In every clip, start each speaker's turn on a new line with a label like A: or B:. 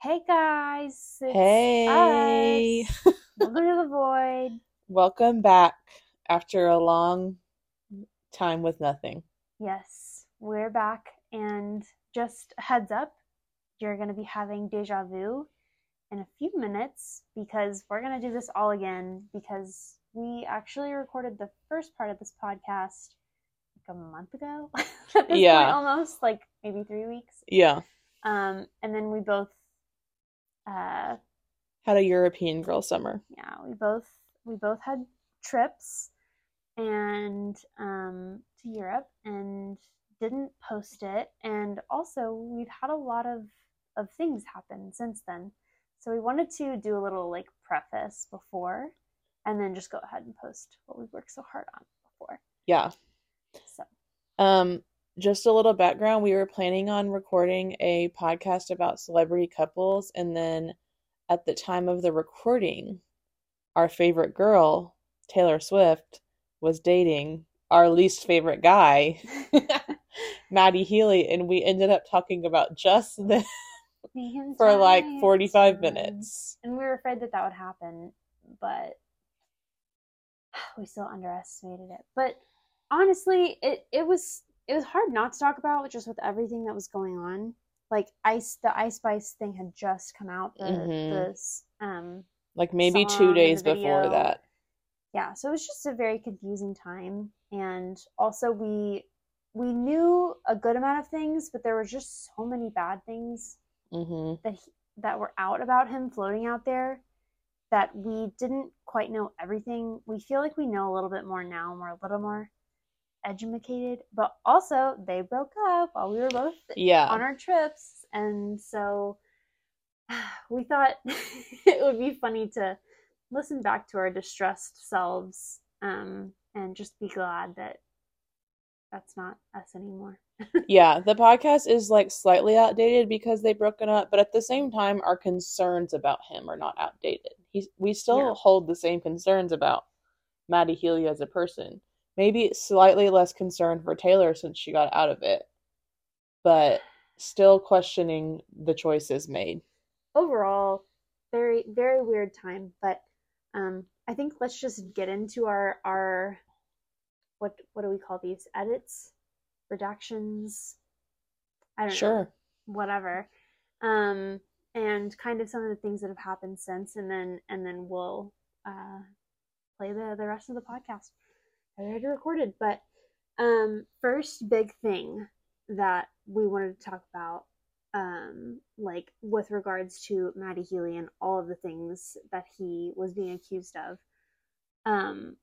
A: Hey guys.
B: Hey.
A: Welcome to the void.
B: Welcome back after a long time with nothing.
A: Yes, we're back and just a heads up, you're going to be having deja vu in a few minutes because we're going to do this all again because we actually recorded the first part of this podcast like a month ago.
B: Yeah.
A: almost like maybe 3 weeks.
B: Yeah.
A: Um and then we both uh
B: Had a European girl summer.
A: yeah we both we both had trips and um to europe and didn't post it and also we've had a lot of of things happen since then so we wanted to do a little like preface before and then just go ahead and post what we worked so hard on before
B: Yeah.
A: so
B: Um, just a little background. We were planning on recording a podcast about celebrity couples, and then at the time of the recording, our favorite girl, Taylor Swift, was dating our least favorite guy, Matty Healy, and we ended up talking about just this for like 45 minutes.
A: and we were afraid that that would happen, but we still underestimated it. But honestly, it it was it was hard not to talk about just with everything that was going on. Like ice, the Ice Spice thing had just come out. The
B: Mhm.
A: this um
B: Like maybe two days before that.
A: yeah, so it was just a very confusing time, and also we we knew a good amount of things, but there were just so many bad things
B: hmm
A: that he, that were out about him floating out there that we didn't quite know everything. We feel like we know a little bit more now, and we're a little more educated. But also, they broke up while we were both
B: Yeah.
A: on our trips, and so we thought it would be funny to listen back to our distressed selves um, and just be glad that that's not us anymore.
B: Yeah, the podcast is like slightly outdated because they've broken up, but at the same time, our concerns about him are not outdated. He's we still
A: Yeah.
B: hold the same concerns about Matty Healy as a person. Maybe slightly less concern for Taylor since she got out of it, but still questioning the choices made.
A: overall very very weird time but um i think let's just get into our our what what do we call these? Edits? Redactions? I don't know.
B: Sure.
A: whatever. Um and kind of some of the things that have happened since and then and then we'll uh play the the rest of the podcast i already recorded but um first big thing that we wanted to talk about um like with regards to Matty Healy and all of the things that he was being accused of um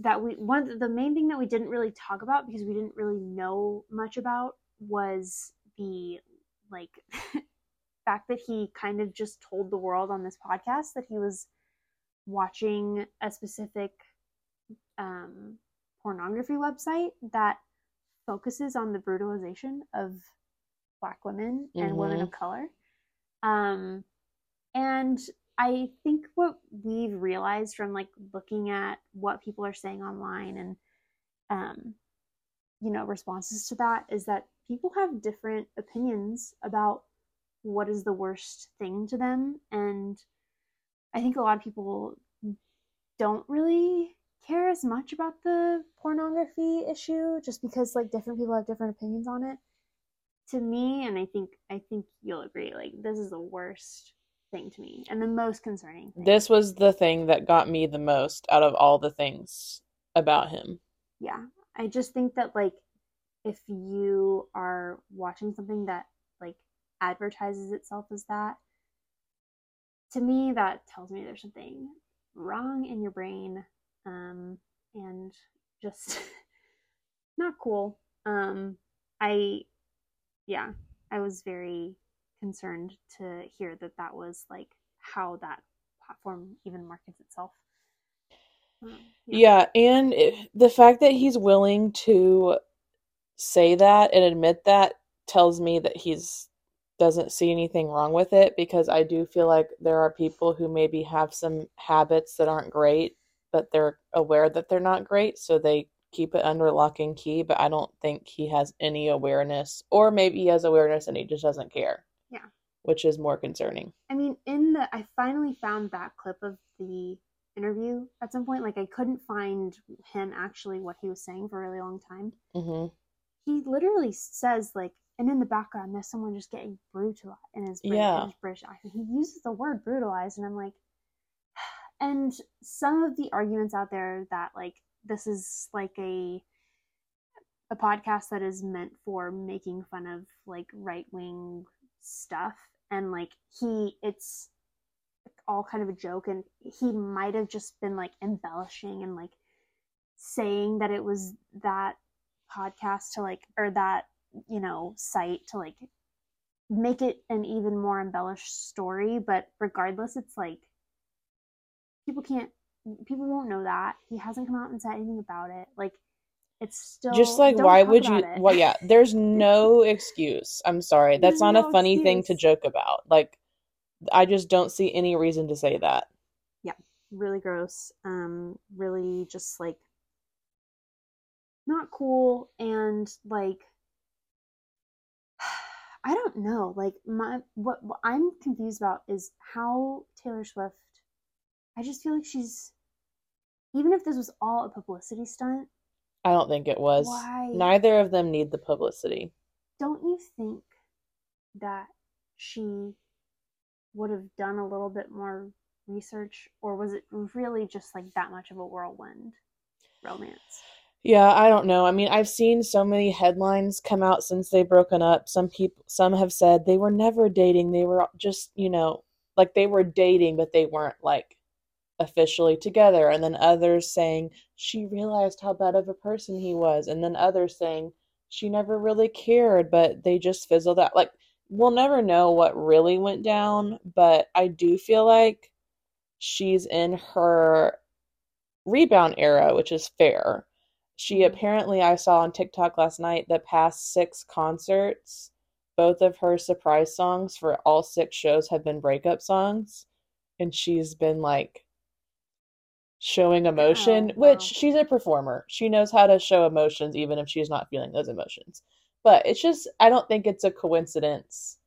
A: that we one the main thing that we didn't really talk about because we didn't really know much about was the like fact that he kind of just told the world on this podcast that he was watching a specific um pornography website that focuses on the brutalization of black women and women
B: Mhm.
A: of color um and i think what we've realized from like looking at what people are saying online and um you know responses to that is that people have different opinions about what is the worst thing to them and i think a lot of people don't really care as much about the pornography issue just because like different people have different opinions on it to me and i think i think you'll agree like this is the worst thing to me and the most concerning thing.
B: This was the thing that got me the most out of all the things about him.
A: yeah i just think that like if you are watching something that like advertises itself as that to me that tells me there's something wrong in your brain um and just not cool. Um i yeah i was very concerned to hear that that was like how that platform even markets itself. Um,
B: Yeah, and it, the fact that he's willing to say that and admit that tells me that he's doesn't see anything wrong with it because I do feel like there are people who maybe have some habits that aren't great, but they're aware that they're not great, so they keep it under lock and key, but I don't think he has any awareness or maybe he has awareness and he just doesn't care.
A: Yeah.
B: which is more concerning.
A: I mean, in the I finally found that clip of the interview at some point. Like I couldn't find him actually what he was saying for a really long time.
B: hmm
A: He literally says like, and in the background there's someone just getting brutalized in his, British,
B: Yeah.
A: in his British accent. He uses the word brutalized, and I'm like, and some of the arguments out there that like this is like a a podcast that is meant for making fun of like right wing stuff and like he it's all kind of a joke and he might have just been like embellishing and like saying that it was that podcast to like or that you know site to like make it an even more embellished story but regardless it's like people can't people won't know that he hasn't come out and said anything about it like it's still
B: Just like, why would you?
A: it.
B: Well, yeah, there's no excuse. I'm sorry. That's
A: There's
B: not
A: no
B: a funny thing to joke about. Like, I just don't see any reason to say that. Yeah.
A: Really gross um really just like not cool and like i don't know like my what, what i'm confused about is how taylor swift i just feel like she's even if this was all a publicity stunt
B: I don't think it was.
A: Why?
B: Neither of them need the publicity.
A: don't you think that she would have done a little bit more research or was it really just like that much of a whirlwind romance
B: Yeah, I don't know. I mean, I've seen so many headlines come out since they've broken up. Some people, some have said they were never dating. They were just, you know, like they were dating, but they weren't like officially together. And then others saying she realized how bad of a person he was. And then others saying she never really cared, but they just fizzled out. Like, we'll never know what really went down, but I do feel like she's in her rebound era, which is fair. She mm-hmm. apparently, I saw on TikTok last night, the past six concerts, both of her surprise songs for all six shows have been breakup songs. And she's been like showing emotion,
A: Oh, wow.
B: which she's a performer. She knows how to show emotions even if she's not feeling those emotions. But it's just, I don't think it's a coincidence.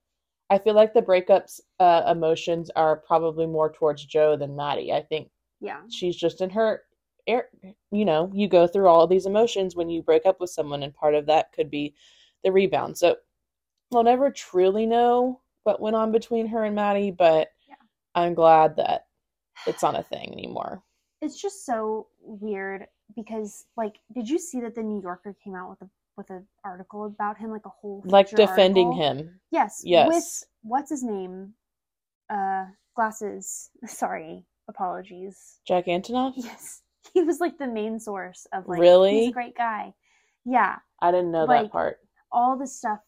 B: I feel like the breakups uh, emotions are probably more towards Joe than Matty. I think
A: yeah
B: she's just in her air you know you go through all these emotions when you break up with someone and part of that could be the rebound so we'll never truly know what went on between her and matty but
A: Yeah.
B: i'm glad that it's not a thing anymore
A: it's just so weird because like did you see that the new yorker came out with a with an article about him like a whole
B: like defending
A: article?
B: him.
A: Yes
B: Yes.
A: with what's his name? Uh glasses. Sorry apologies.
B: Jack antonoff?
A: Yes. He was like the main source of like
B: Really?
A: he's a great guy. Yeah.
B: I didn't know
A: Like-
B: that part.
A: all the stuff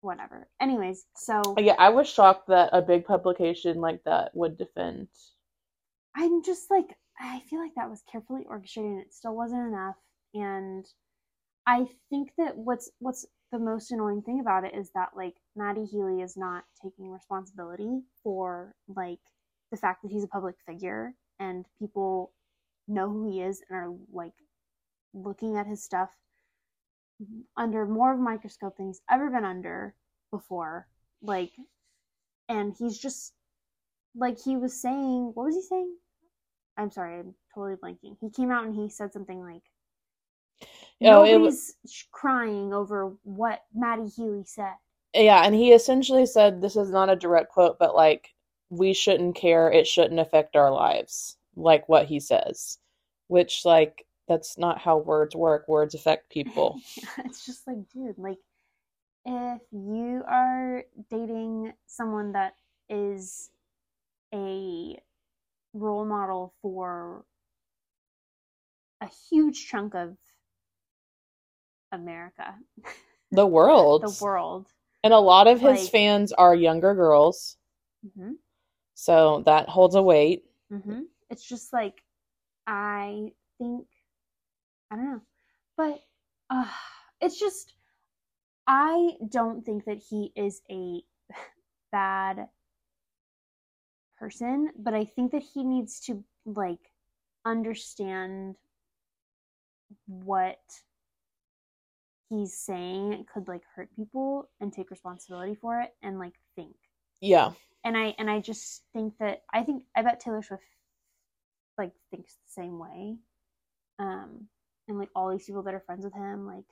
A: whatever. Anyways so
B: yeah i was shocked that a big publication like that would defend
A: I'm just like I feel like that was carefully orchestrated and it still wasn't enough. And I think that what's what's the most annoying thing about it is that like Matty Healy is not taking responsibility for like the fact that he's a public figure and people know who he is and are like looking at his stuff under more of a microscope than he's ever been under before. Like and he's just like he was saying what was he saying i'm sorry i'm totally blanking he came out and he said something like
B: Oh, it
A: nobody's sh- crying over what matty healy said
B: Yeah, and he essentially said this is not a direct quote, but like we shouldn't care, it shouldn't affect our lives, like what he says. Which like that's not how words work. Words affect people.
A: it's just like dude like if you are dating someone that is a role model for a huge chunk of america.
B: The world.
A: the world.
B: And a lot of his
A: Like-
B: fans are younger girls,
A: hmm
B: so that holds a weight.
A: hmm It's just like I think I don't know, but uh, it's just I don't think that he is a bad person, but I think that he needs to like understand what he's saying could like hurt people and take responsibility for it and like think.
B: Yeah.
A: And I and I just think that I think I bet Taylor Swift like thinks the same way. Um and like all these people that are friends with him, like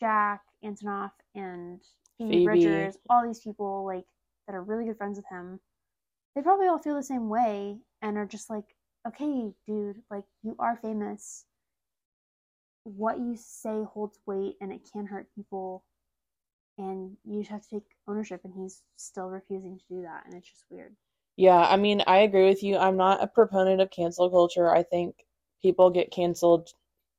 A: Jack Antonoff and Phoebe,
B: Phoebe.
A: Bridgers, all these people like that are really good friends with him, they probably all feel the same way and are just like, okay, dude, like you are famous. What you say holds weight and it can hurt people and you just have to take ownership and he's still refusing to do that and it's just weird.
B: Yeah, I mean, I agree with you. I'm not a proponent of cancel culture. I think people get canceled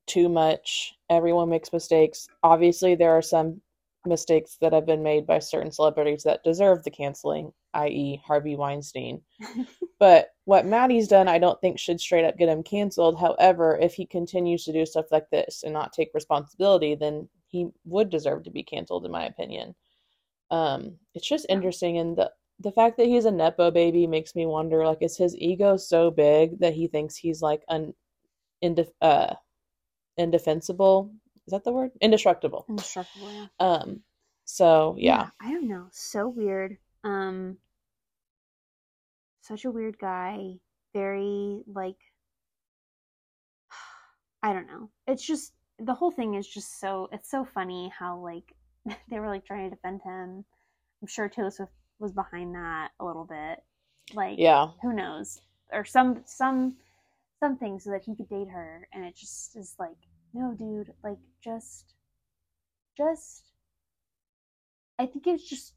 B: too much. Everyone makes mistakes. Obviously, there are some mistakes that have been made by certain celebrities that deserve the canceling, i.e., Harvey Weinstein. but what Matty's done, I don't think should straight up get him canceled. However, if he continues to do stuff like this and not take responsibility, then he would deserve to be canceled, in my opinion. Um, it's just interesting, and the the fact that he's a nepo baby makes me wonder. Like, is his ego so big that he thinks he's like un, indef- uh, indefensible? Is that the word? Indestructible.
A: Indestructible, yeah.
B: Um, so yeah,
A: I don't know. So weird. Um such a weird guy. Very like I don't know. It's just the whole thing is just so it's so funny how like they were like trying to defend him. I'm sure Taylor Swift was behind that a little bit. Like
B: yeah,
A: who knows? Or some some something so that he could date her and it just is like, no dude, like just just I think it's just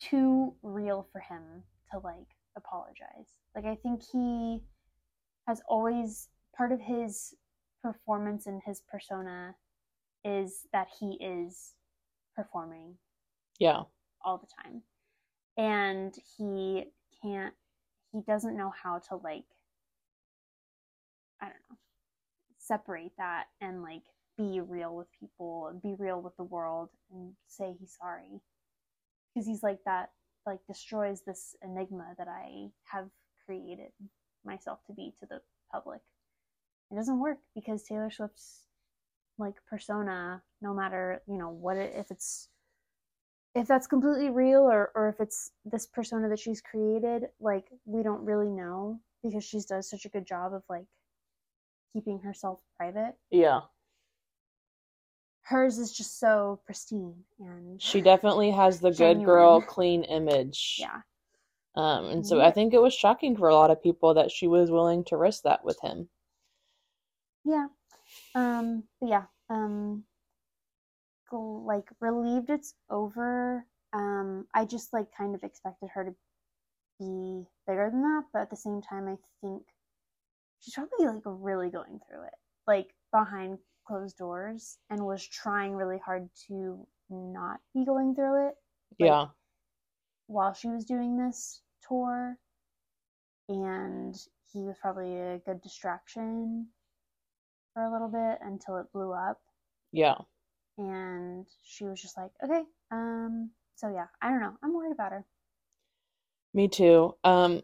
A: too real for him to like apologize. Like I think he has always part of his performance and his persona is that he is performing
B: yeah,
A: all the time. And he can't he doesn't know how to like I don't know separate that and like be real with people and be real with the world and say he's sorry. Because he's like that like destroys this enigma that I have created myself to be to the public. It doesn't work because Taylor Swift's like persona, no matter, you know, what it if it's if that's completely real or, or if it's this persona that she's created, like we don't really know because she's does such a good job of like keeping herself private.
B: yeah.
A: Hers is just so pristine and
B: She definitely has the good girl, clean image.
A: yeah.
B: Um, and so
A: Yeah.
B: I think it was shocking for a lot of people that she was willing to risk that with him.
A: Yeah. Um but yeah, um like relieved it's over. Um I just like kind of expected her to be bigger than that, but at the same time I think she's probably like really going through it. Like behind closed doors and was trying really hard to not be going through it Like-
B: yeah.
A: while she was doing this tour and he was probably a good distraction for a little bit until it blew up
B: Yeah.
A: and she was just like okay um so yeah i don't know i'm worried about her
B: Me too. Um,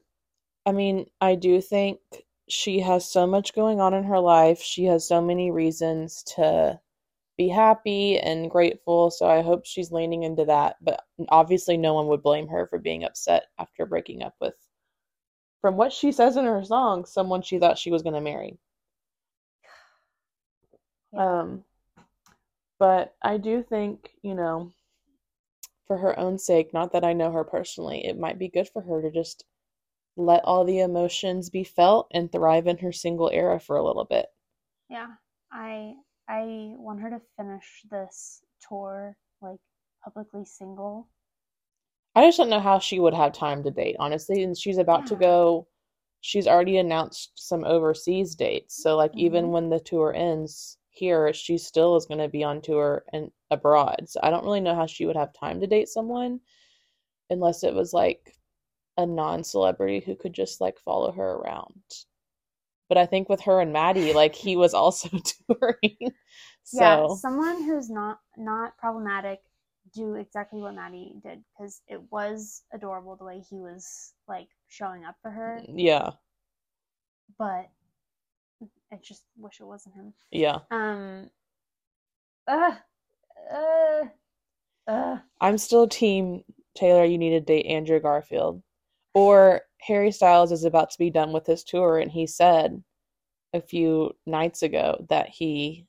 B: I mean, I do think she has so much going on in her life. She has so many reasons to be happy and grateful. So I hope she's leaning into that. But obviously, no one would blame her for being upset after breaking up with, from what she says in her song, someone she thought she was going to marry. Um, but I do think, you know, for her own sake, not that I know her personally, it might be good for her to just let all the emotions be felt and thrive in her single era for a little bit.
A: yeah i i want her to finish this tour like publicly single
B: I just don't know how she would have time to date, honestly. And she's about to go, she's already announced some overseas dates. So, like, even
A: Mhm.
B: when the tour ends here, she still is going to be on tour and abroad. So, I don't really know how she would have time to date someone unless it was like a non-celebrity who could just like follow her around. But I think with her and Matty, like, he was also touring.
A: yeah
B: So,
A: someone who's not not problematic do exactly what matty did because it was adorable the way he was like showing up for her
B: yeah,
A: but i just wish it wasn't him
B: yeah.
A: um uh uh uh
B: I'm still team Taylor, you need to date Andrew Garfield. Or Harry Styles is about to be done with his tour, and he said a few nights ago that he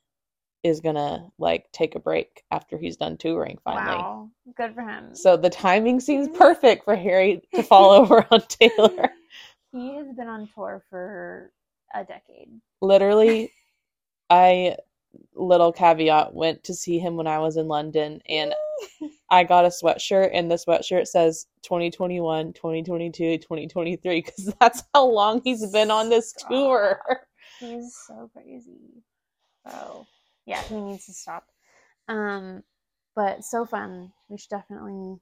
B: is gonna like take a break after he's done touring finally.
A: Wow, good for him.
B: So the timing seems mm-hmm. perfect for Harry to fall over on Taylor.
A: he has been on tour for a decade.
B: Literally, I little caveat went to see him when I was in London and I got a sweatshirt and the sweatshirt says 2021, 2022, 2023 cuz that's how long he's been on this
A: Stop.
B: tour.
A: He's so crazy. So yeah, he needs to stop. Um, but so fun. We should definitely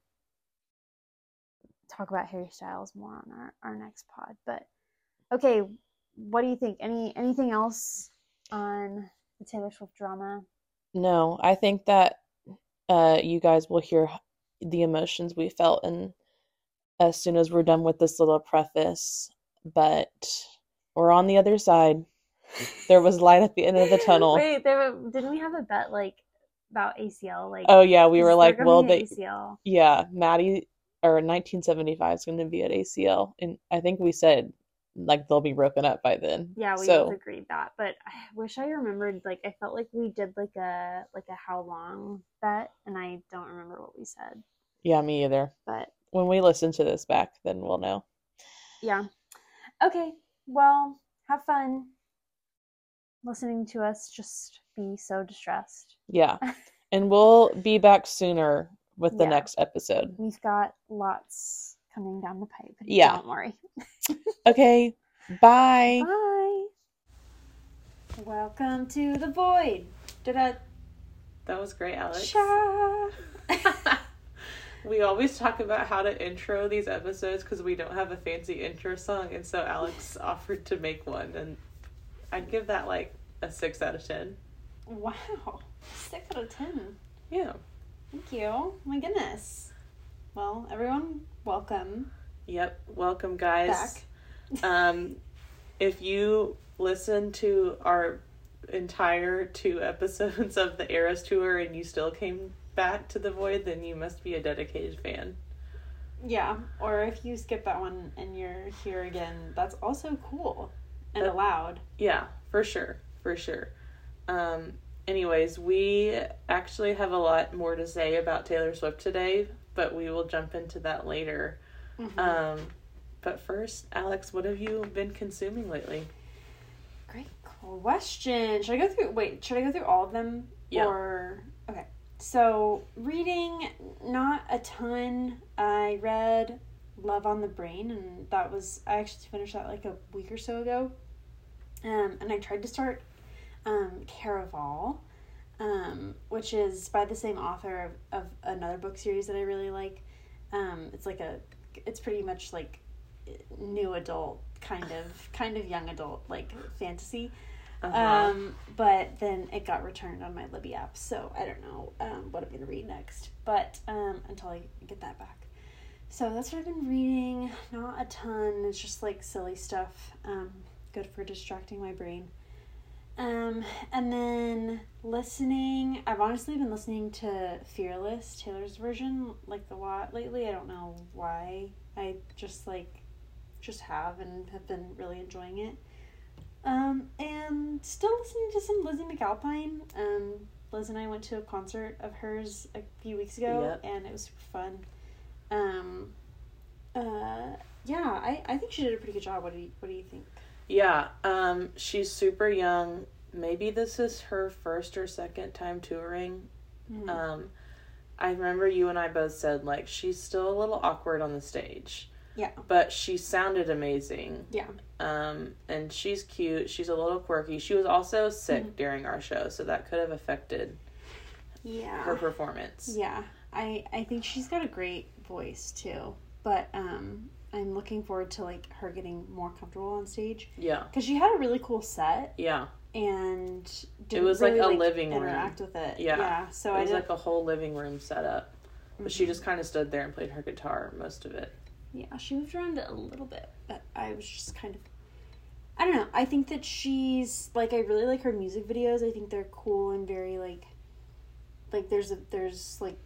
A: talk about Harry Styles more on our, our next pod. But okay, what do you think? Any anything else on the Taylor Swift drama?
B: No, I think that uh you guys will hear the emotions we felt and as soon as we're done with this little preface, but we're on the other side. There was light at the end of the tunnel.
A: Wait, there were, didn't we have a bet like about ACL? Like
B: Oh yeah, we were like, well,
A: be
B: they
A: ACL.
B: yeah, Matty or 1975 is going to be at ACL, and I think we said like they'll be broken up by then.
A: Yeah, we
B: so
A: both agreed that. But I wish I remembered. Like, I felt like we did like a like a how long bet, and I don't remember what we said.
B: yeah, me either.
A: But
B: When we listen to this back, then we'll know.
A: yeah, okay. Well, have fun listening to us. Just be so distressed.
B: Yeah, and we'll be back sooner with the
A: Yeah.
B: next episode.
A: We've got lots coming down the pipe.
B: Yeah.
A: don't worry.
B: Okay, bye.
A: Bye. Welcome to the void. Da
B: That was great,
A: Alyx.
B: we always talk about how to intro these episodes because we don't have a fancy intro song, and so Alyx offered to make one, and I'd give that like a six out of ten.
A: Wow, six out of ten.
B: Yeah.
A: Thank you. Oh my goodness. Well, everyone, welcome
B: Yep. Welcome, guys.
A: back.
B: Um, if you listen to our entire two episodes of the Eras tour and you still came back to the void, then you must be a dedicated fan.
A: Yeah, or if you skip that one and you're here again, that's also cool and
B: That-
A: allowed.
B: Yeah, for sure, for sure. Um, anyways, we actually have a lot more to say about Taylor Swift today, but we will jump into that later.
A: Mm-hmm.
B: Um, but first, Alyx, what have you been consuming lately?
A: Great question. Should I go through? Wait, should I go through all of them?
B: Yeah.
A: Or okay. So reading, not a ton. I read Love on the Brain, and that was I actually finished that like a week or so ago. Um, and I tried to start um, Caraval, um, which is by the same author of, of another book series that I really like. Um, it's like a, it's pretty much like new adult kind of kind of young adult like fantasy.
B: Uh-huh.
A: Um, but then it got returned on my Libby app, so I don't know um, what I'm gonna read next. But um, until I get that back, so that's what I've been reading. Not a ton. It's just like silly stuff. Um, good for distracting my brain. Um, and then listening. I've honestly been listening to Fearless Taylor's version like the lot lately. I don't know why. I just like just have and have been really enjoying it. Um, and still listening to some Lizzie McAlpine. Um, Liz and I went to a concert of hers a few weeks ago,
B: Yep.
A: and it was super fun. Um, uh, yeah, I, I think she did a pretty good job. What do you What do you think?
B: Yeah, um, she's super young. Maybe this is her first or second time touring.
A: Mhm.
B: Um, I remember you and I both said like she's still a little awkward on the stage,
A: yeah,
B: but she sounded amazing.
A: yeah,
B: Um, and she's cute. She's a little quirky. She was also sick
A: Mhm.
B: during our show, so that could have affected
A: yeah.
B: her performance.
A: Yeah, I I think she's got a great voice too. But um, I'm looking forward to like her getting more comfortable on stage
B: Yeah,
A: because she had a really cool set
B: yeah.
A: and didn't
B: was like
A: really,
B: a living room.
A: interact with it.
B: Yeah.
A: yeah. So
B: it was like a whole living room setup, but she
A: Mhm.
B: just kind of stood there and played her guitar most of it.
A: yeah she moved around a little bit, but I was just kind of. I don't know. I think that she's like I really like her music videos. I think they're cool and very like like there's a there's like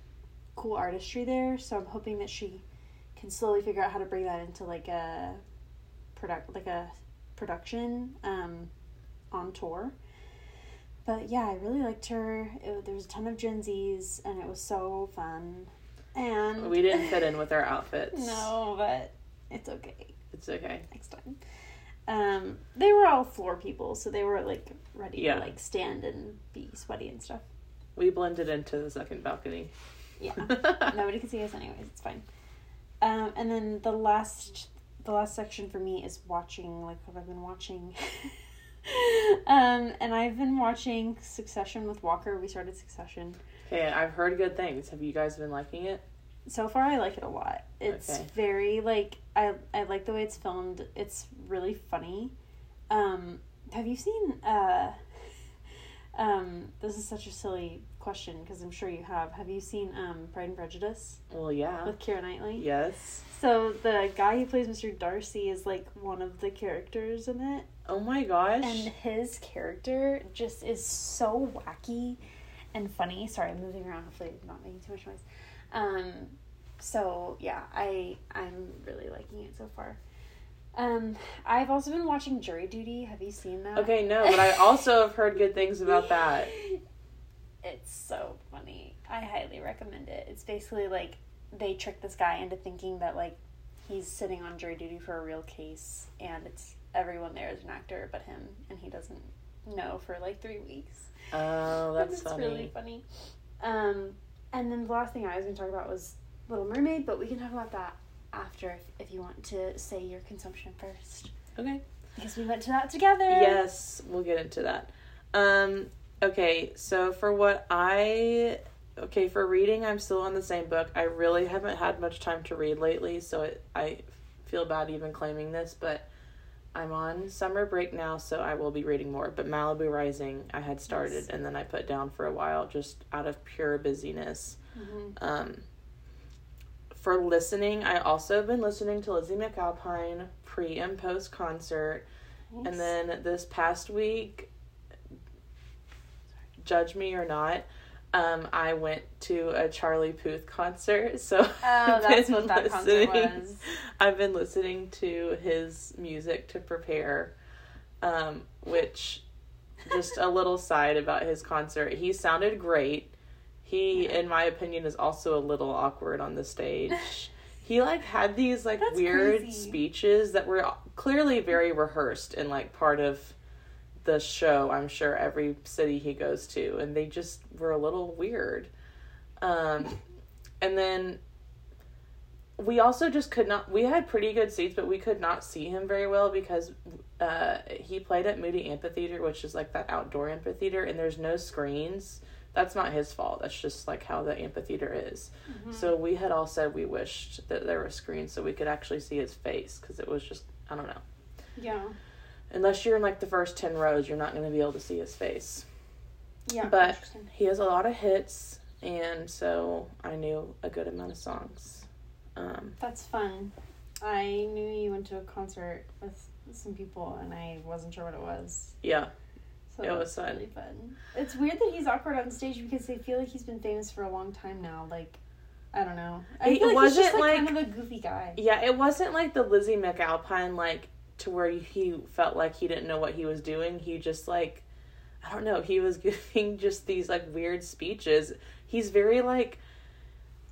A: cool artistry there. So I'm hoping that she can slowly figure out how to bring that into like a product like a production um, on tour. But yeah, I really liked her. It, there was a ton of Gen Zs, and it was so fun. And
B: We didn't fit in with our outfits.
A: no, but it's okay
B: It's okay.
A: next time. Um, they were all floor people, so they were like ready
B: Yeah.
A: to like stand and be sweaty and stuff.
B: We blended into the second balcony.
A: Yeah, nobody can see us anyways. It's fine. Um, and then the last, the last section for me is watching like what I've been watching. um, and I've been watching Succession with Walker. We started Succession.
B: Okay, I've heard good things. Have you guys been liking it?
A: so far I like it a lot. It's
B: Okay.
A: very like I I like the way it's filmed. It's really funny. Um have you seen uh um this is such a silly question because I'm sure you have. Have you seen um Pride and Prejudice
B: Well, yeah.
A: with Keira Knightley?
B: Yes.
A: So the guy who plays Mr. Darcy is like one of the characters in it
B: Oh my gosh.
A: and his character just is so wacky and funny. Sorry, I'm moving around. Hopefully, I'm not making too much noise. Um, so yeah, I I'm really liking it so far. Um, I've also been watching Jury Duty. Have you seen that?
B: okay, no, but I also have heard good things about that.
A: It's so funny. I highly recommend it. It's basically like they trick this guy into thinking that like he's sitting on jury duty for a real case, and it's everyone there is an actor but him, and he doesn't know for like three weeks.
B: Oh, that's
A: it's
B: funny.
A: really funny. Um, and then the last thing I was going to talk about was Little Mermaid, but we can talk about that after if, if you want to say your consumption first.
B: Okay.
A: Because we went to that together.
B: Yes, we'll get into that. Um, okay, so for what I okay for reading, I'm still on the same book. I really haven't had much time to read lately, so it, I feel bad even claiming this, but I'm on summer break now, so I will be reading more. But Malibu Rising, I had started
A: Yes.
B: and then I put down for a while just out of pure busyness.
A: Mhm.
B: Um, for listening, I also have been listening to Lizzie McAlpine pre and post concert.
A: Nice.
B: And then this past week, judge me or not, um, I went to a Charlie Puth concert. So
A: Oh,
B: I've
A: that's
B: been
A: what that concert was.
B: I've been listening to his music to prepare, um, which just a little side about his concert. He sounded great. He,
A: Yeah.
B: in my opinion, is also a little awkward on the stage. He like had these like
A: That's
B: weird
A: crazy.
B: speeches that were clearly very rehearsed and like part of the show. I'm sure every city he goes to, and they just were a little weird. Um, and then we also just could not. We had pretty good seats, but we could not see him very well because uh, he played at Moody Amphitheater, which is like that outdoor amphitheater, and there's no screens. That's not his fault. That's just like how the amphitheater is.
A: Mhm.
B: So we had all said we wished that there were screens so we could actually see his face because it was just I don't know.
A: yeah.
B: Unless you're in like the first ten rows, you're not going to be able to see his face.
A: Yeah.
B: But he has a lot of hits, and so I knew a good amount of songs. Um,
A: That's fun. I knew you went to a concert with some people, and I wasn't sure what it was.
B: yeah,
A: So
B: It was fun.
A: Really fun. It's weird that he's awkward on stage because they feel like he's been famous for a long time now. Like, I don't know. I
B: It
A: feel like he's just
B: wasn't
A: like,
B: like-
A: kind of a goofy guy.
B: yeah. It wasn't like the Lizzie McAlpine like to where he felt like he didn't know what he was doing. He just like I don't know. He was giving just these like weird speeches. He's very like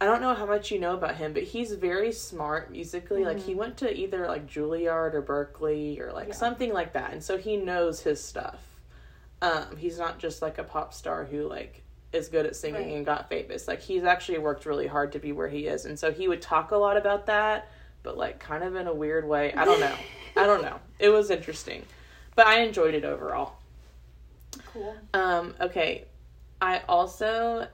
B: I don't know how much you know about him, but he's very smart musically. Like he
A: Mhm.
B: went to either like Juilliard or Berklee or like
A: Yeah.
B: something like that, and so he knows his stuff. Um, he's not just like a pop star who like is good at singing
A: Right.
B: and got famous. Like he's actually worked really hard to be where he is, and so he would talk a lot about that, but like kind of in a weird way. I don't know. I don't know. It was interesting, but I enjoyed it overall.
A: Cool.
B: Um, okay. I also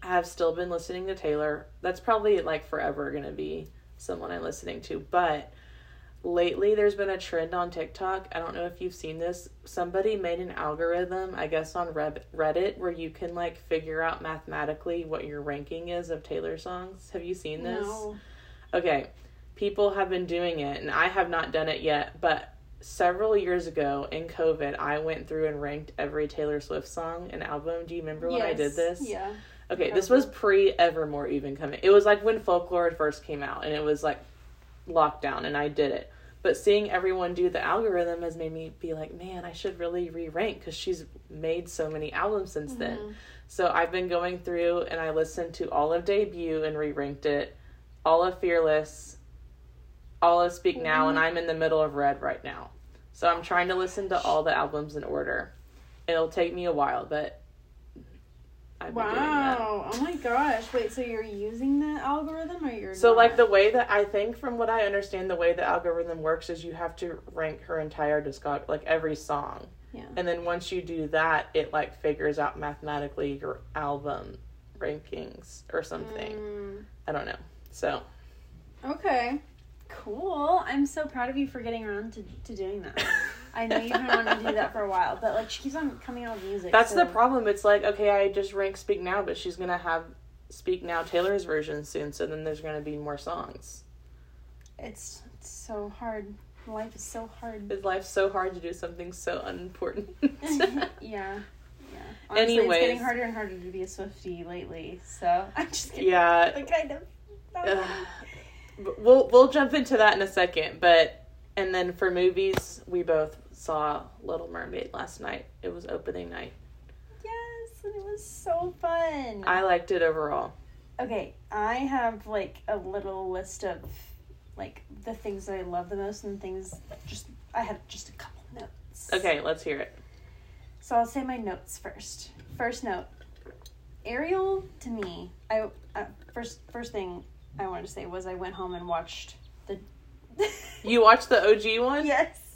B: have still been listening to Taylor. That's probably like forever gonna be someone I'm listening to. But lately there's been a trend on TikTok. I don't know if you've seen this. Somebody made an algorithm, I guess on Reddit, where you can like figure out mathematically what your ranking is of Taylor songs. Have you seen this?
A: No.
B: Okay. People have been doing it, and I have not done it yet, but several years ago in COVID, I went through and ranked every Taylor Swift song and album. Do you remember when I did
A: Yes.
B: this?
A: Yeah.
B: Okay, this was pre Evermore even coming. It was like when Folklore first came out, and it was like lockdown, and I did it. But seeing everyone do the algorithm has made me be like, man, I should really re rank because she's made so many albums since
A: Mm-hmm.
B: then. So I've been going through and I listened to all of Debut and re ranked it, all of Fearless, all of Speak Now,
A: Mm-hmm.
B: and I'm in the middle of Red right now. So I'm trying to listen to all the albums in order. It'll take me a while, but I've been doing that.
A: Wow. Oh my gosh. Wait, so you're using the algorithm or you're
B: So,
A: not?
B: like the way that I think, from what I understand, the way the algorithm works is you have to rank her entire discog, like every song,
A: Yeah.
B: and then once you do that, it like figures out mathematically your album rankings or something.
A: Mm,
B: I don't know. So
A: okay. Cool. I'm so proud of you for getting around to, to doing that. I know you've been wanting to do that for a while, but like she keeps on coming out with music.
B: that's the problem. It's like okay, I just rank Speak Now, but she's gonna have Speak Now Taylor's version soon, so then there's gonna be more songs.
A: It's, it's so hard. Life is so hard.
B: Is life so hard to do something so unimportant?
A: yeah. Yeah. Honestly, it's getting harder and harder to be a Swifty lately. So I'm just kidding.
B: yeah,
A: Like kind of.
B: But we'll we'll jump into that in a second, but and then for movies, we both saw Little Mermaid last night. It was opening night.
A: Yes, and it was so fun.
B: I liked it overall.
A: Okay, I have like a little list of like the things that I love the most and things just I have just a couple notes.
B: Okay, let's hear it.
A: So I'll say my notes first. First note. Ariel to me, I uh, first first thing I wanted to say was I went home and watched the
B: You watched the OG one?
A: Yes.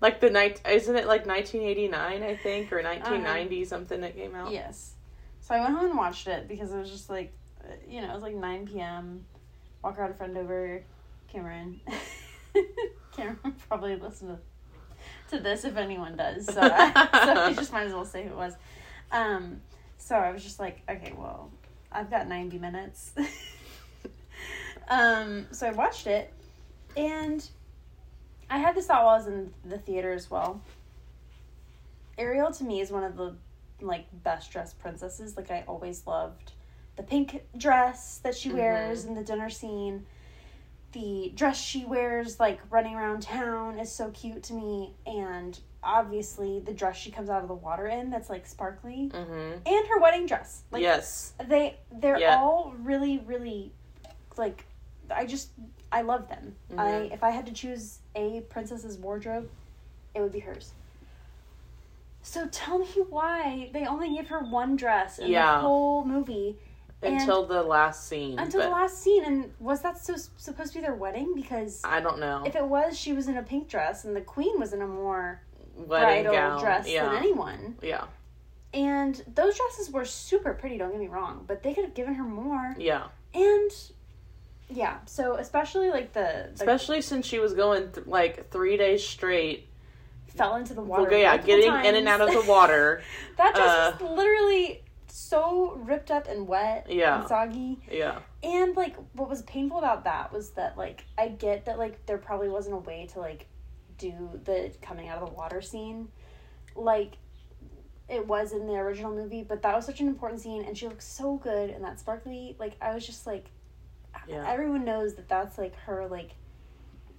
B: Like the night isn't it like 1989, I think, or 1990 something that came out?
A: Yes. So I went home and watched it because it was just like, uh, you know, it was like 9 p.m. Walker had a friend over, Cameron. Cameron probably listened to, to this if anyone does. So, I, so I just might as well say who it was. Um, so I was just like, okay, well, I've got 90 minutes. um, so I watched it, and I had this thought while I was in the theater as well. Ariel to me is one of the like best dressed princesses. Like I always loved the pink dress that she wears in the dinner scene. The dress she wears like running around town is so cute to me and obviously the dress she comes out of the water in that's like sparkly
B: Mm-hmm.
A: and her wedding dress. Like
B: yes.
A: they they're
B: Yeah.
A: all really really like I just I love them. I
B: Mhm.
A: if I had to choose a princess's wardrobe, it would be hers. So tell me why they only give her one dress in
B: Yeah.
A: the whole movie
B: Until the last scene.
A: until the last scene. And was that so supposed to be their wedding? Because
B: I don't know.
A: if it was, she was in a pink dress, and the queen was in a more
B: Wedding
A: bridal
B: gown.
A: dress
B: yeah.
A: than anyone.
B: Yeah.
A: And those dresses were super pretty. Don't get me wrong, but they could have given her more.
B: Yeah.
A: And yeah, so especially like the, the
B: Especially since she was going th- like three days straight.
A: fell into the water.
B: Well, yeah, getting in and out of the water.
A: that dress
B: uh,
A: was literally so ripped up and wet
B: Yeah.
A: and soggy.
B: Yeah.
A: And like what was painful about that was that like I get that like there probably wasn't a way to like do the coming out of the water scene like it was in the original movie, but that was such an important scene and she looks so good in that sparkly like I was just like
B: Yeah.
A: everyone knows that that's like her like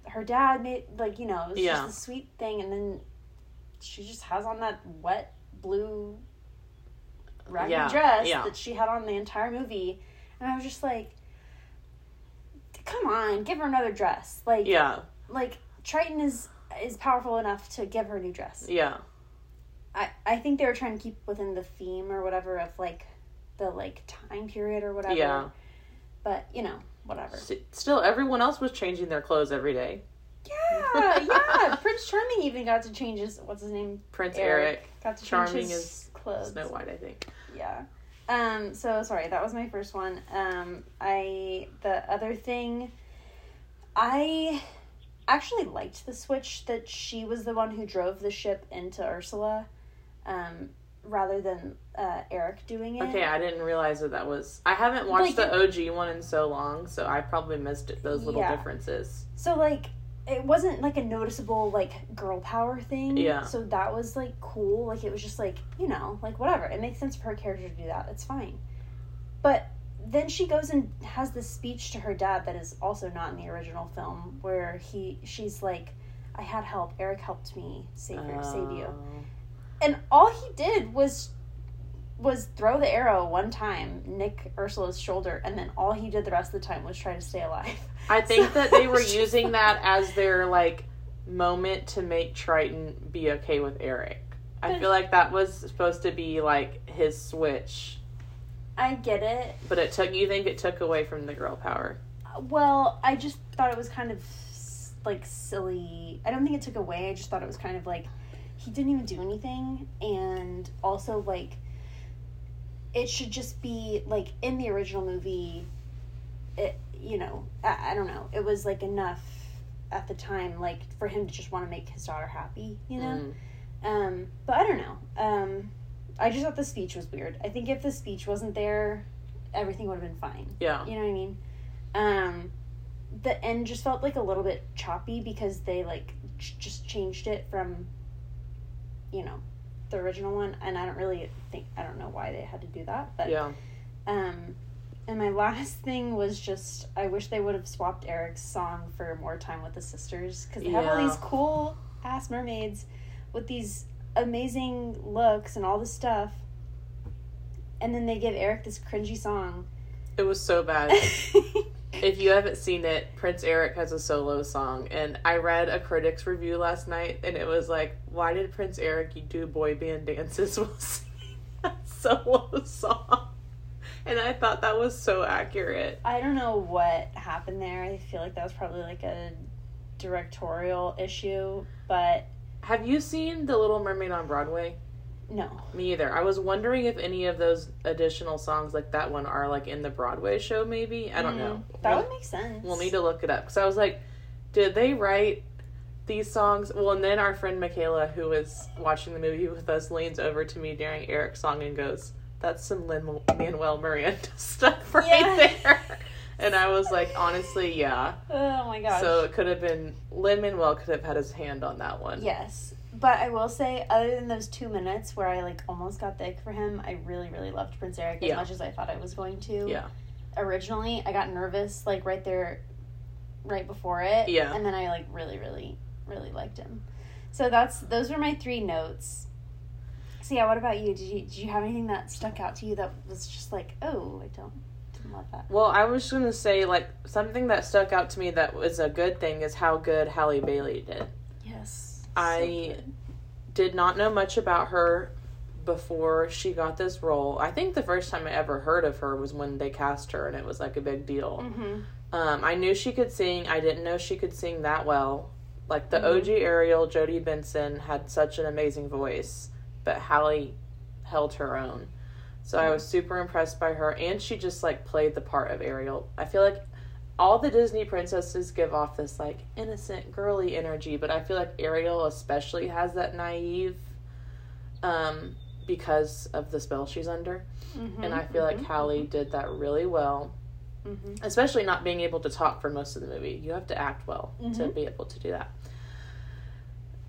A: her dad made like you know it was
B: Yeah.
A: just a sweet thing and then she just has on that wet blue raggedy
B: Yeah,
A: dress that she had on the entire movie and I was just like come on give her another dress like
B: Yeah.
A: like Triton is is powerful enough to give her a new dress
B: Yeah.
A: I, I think they were trying to keep within the theme or whatever of like the like time period or whatever
B: Yeah.
A: But you know whatever
B: Still, everyone else was changing their clothes every day.
A: Yeah, yeah. Prince Charming even got to change his what's his name?
B: Prince
A: Eric.
B: Eric,
A: Got to
B: Charming
A: change his
B: is
A: clothes.
B: Snow White, I think.
A: Yeah. Um. So sorry, that was my first one. Um. I the other thing, I actually liked the switch that she was the one who drove the ship into Ursula, um, rather than uh, Eric doing it.
B: Okay, I didn't realize that that was. I haven't watched
A: Like,
B: the OG one in so long, so I probably missed it, those little
A: Yeah.
B: differences.
A: So like it wasn't like a noticeable like girl power thing.
B: Yeah.
A: So that was like cool. Like it was just like, you know, like whatever. It makes sense for her character to do that. It's fine. but then she goes and has this speech to her dad that is also not in the original film, where he she's like, "I had help. Eric helped me save her, save you."
B: Oh.
A: And all he did was was throw the arrow one time, nick Ursula's shoulder, and then all he did the rest of the time was try to stay alive.
B: I think
A: So
B: that they were using that as their like moment to make Triton be okay with Eric. I feel like that was supposed to be like his switch,
A: I get it.
B: but it took. You think it took away from the girl power?
A: Well, I just thought it was kind of like silly. I don't think it took away. I just thought it was kind of like he didn't even do anything, and also like it should just be like in the original movie. It you know I, I don't know. It was like enough at the time, like for him to just want to make his daughter happy. You know.
B: Mm.
A: Um, but I don't know. Um, I just thought the speech was weird. I think if the speech wasn't there, everything would have been fine.
B: Yeah.
A: You know what I mean? Um, the end just felt like a little bit choppy because they like ch- just changed it from, you know, the original one, and I don't really think I don't know why they had to do that, but
B: Yeah.
A: um, and my last thing was just I wish they would have swapped Eric's song for more time with the sisters because they have all these cool ass mermaids with these amazing looks and all this stuff, and then they give Eric this cringy song.
B: It was so bad. if you haven't seen it, Prince Eric has a solo song, and I read a critic's review last night, and it was like, "Why did Prince Eric do boy band dances while singing that solo song?" And I thought that was so accurate.
A: I don't know what happened there. I feel like that was probably like a directorial issue, but
B: Have you seen The Little Mermaid on Broadway?
A: No.
B: Me either. I was wondering if any of those additional songs like that one are like in the Broadway show. Maybe I don't know.
A: Mm, That
B: We'll-
A: would make sense.
B: We'll need to look it up because I was like, did they write these songs? Well, and then our friend Michaela, who was watching the movie with us, leans over to me during Eric's song and goes, "That's some Lin Manuel Miranda stuff right
A: Yeah.
B: there." And I was like, honestly, yeah.
A: Oh my gosh.
B: So it could have been Lin Manuel could have had his hand on that one.
A: Yes. But I will say, other than those two minutes where I like almost got the ick for him, I really, really loved Prince Eric as
B: Yeah.
A: much as I thought I was going to.
B: Yeah.
A: Originally, I got nervous like right there, right before it.
B: Yeah.
A: And then I like really, really, really liked him. So that's those were my three notes. So yeah, what about you? Did you did you have anything that stuck out to you that was just like, oh, I don't didn't love that.
B: Well, I was gonna say like something that stuck out to me that was a good thing is how good Halle Bailey did. I- did not know much about her before she got this role. I think the first time I ever heard of her was when they cast her and it was like a big deal.
A: Mm-hmm.
B: Um, I knew she could sing. I didn't know she could sing that well. Like the
A: Mhm.
B: OG Ariel, Jodi Benson had such an amazing voice, but Halle held her own. So I was super impressed by her, and she just like played the part of Ariel. I feel like all the Disney princesses give off this like innocent, girly energy, but I feel like Ariel especially has that naive, um, because of the spell she's under.
A: Mm-hmm.
B: And I feel like Halle did that really well
A: Mm-hmm.
B: especially not being able to talk for most of the movie. You have to act well to
A: Mhm.
B: be able to do that.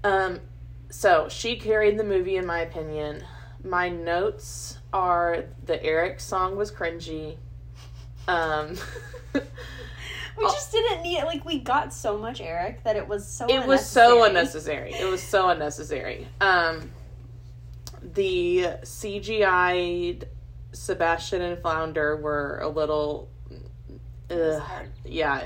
B: Um, so she carried the movie, in my opinion. My notes are the Eric song was cringy. Um,
A: We just didn't need it. Like we got so much Eric that it was so.
B: it was so
A: unnecessary.
B: unnecessary. It was so unnecessary. Um, the CGI Sebastian and Flounder were a little.
A: It
B: Ugh, yeah,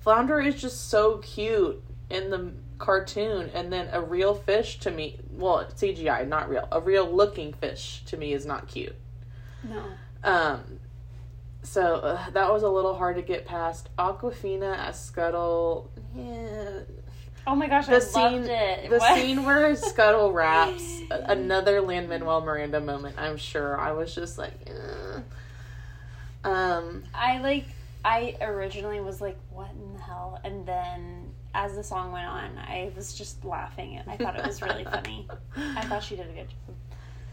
B: Flounder is just so cute in the cartoon, and then a real fish to me, well, CGI, not real, a real looking fish to me is not cute.
A: No.
B: Um, so uh, that was a little hard to get past. Awkwafina as Scuttle, yeah.
A: Oh my gosh,
B: The
A: I
B: scene,
A: loved it.
B: the
A: What?
B: scene where Scuttle raps, another Lin Manuel Miranda moment. I'm sure. I was just like, eh. um,
A: I like. I originally was like, "What in the hell?" And then as the song went on, I was just laughing. and I thought it was really funny. I thought she did a good job.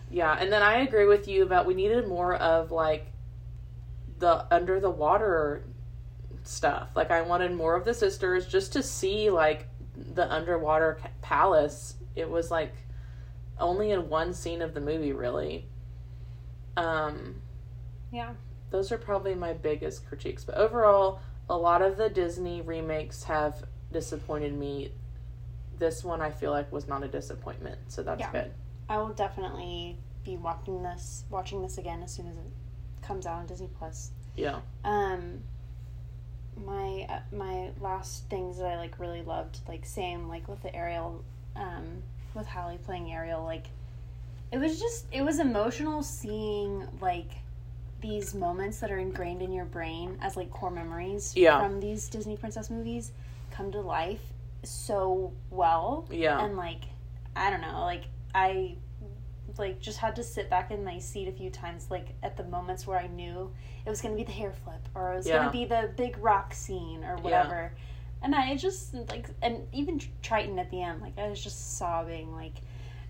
B: Yeah, and then I agree with you about we needed more of like the under the water stuff. Like I wanted more of the sisters just to see like the underwater palace. It was like only in one scene of the movie really. Um
A: Yeah.
B: those are probably my biggest critiques. But overall, a lot of the Disney remakes have disappointed me. This one I feel like was not a disappointment, so that's
A: Yeah.
B: good.
A: I will definitely be watching this watching this again as soon as it comes out on Disney Plus.
B: Yeah.
A: Um, my uh, my last things that I like really loved, like same like with the Ariel, um, with Halle playing Ariel, like it was just it was emotional seeing like these moments that are ingrained in your brain as like core memories
B: Yeah.
A: from these Disney princess movies come to life so well
B: Yeah.
A: and like i don't know like i like just had to sit back in my seat a few times like at the moments where i knew it was going to be the hair flip or it was
B: Yeah.
A: going to be the big rock scene or whatever. And i just like and even triton at the end like i was just sobbing like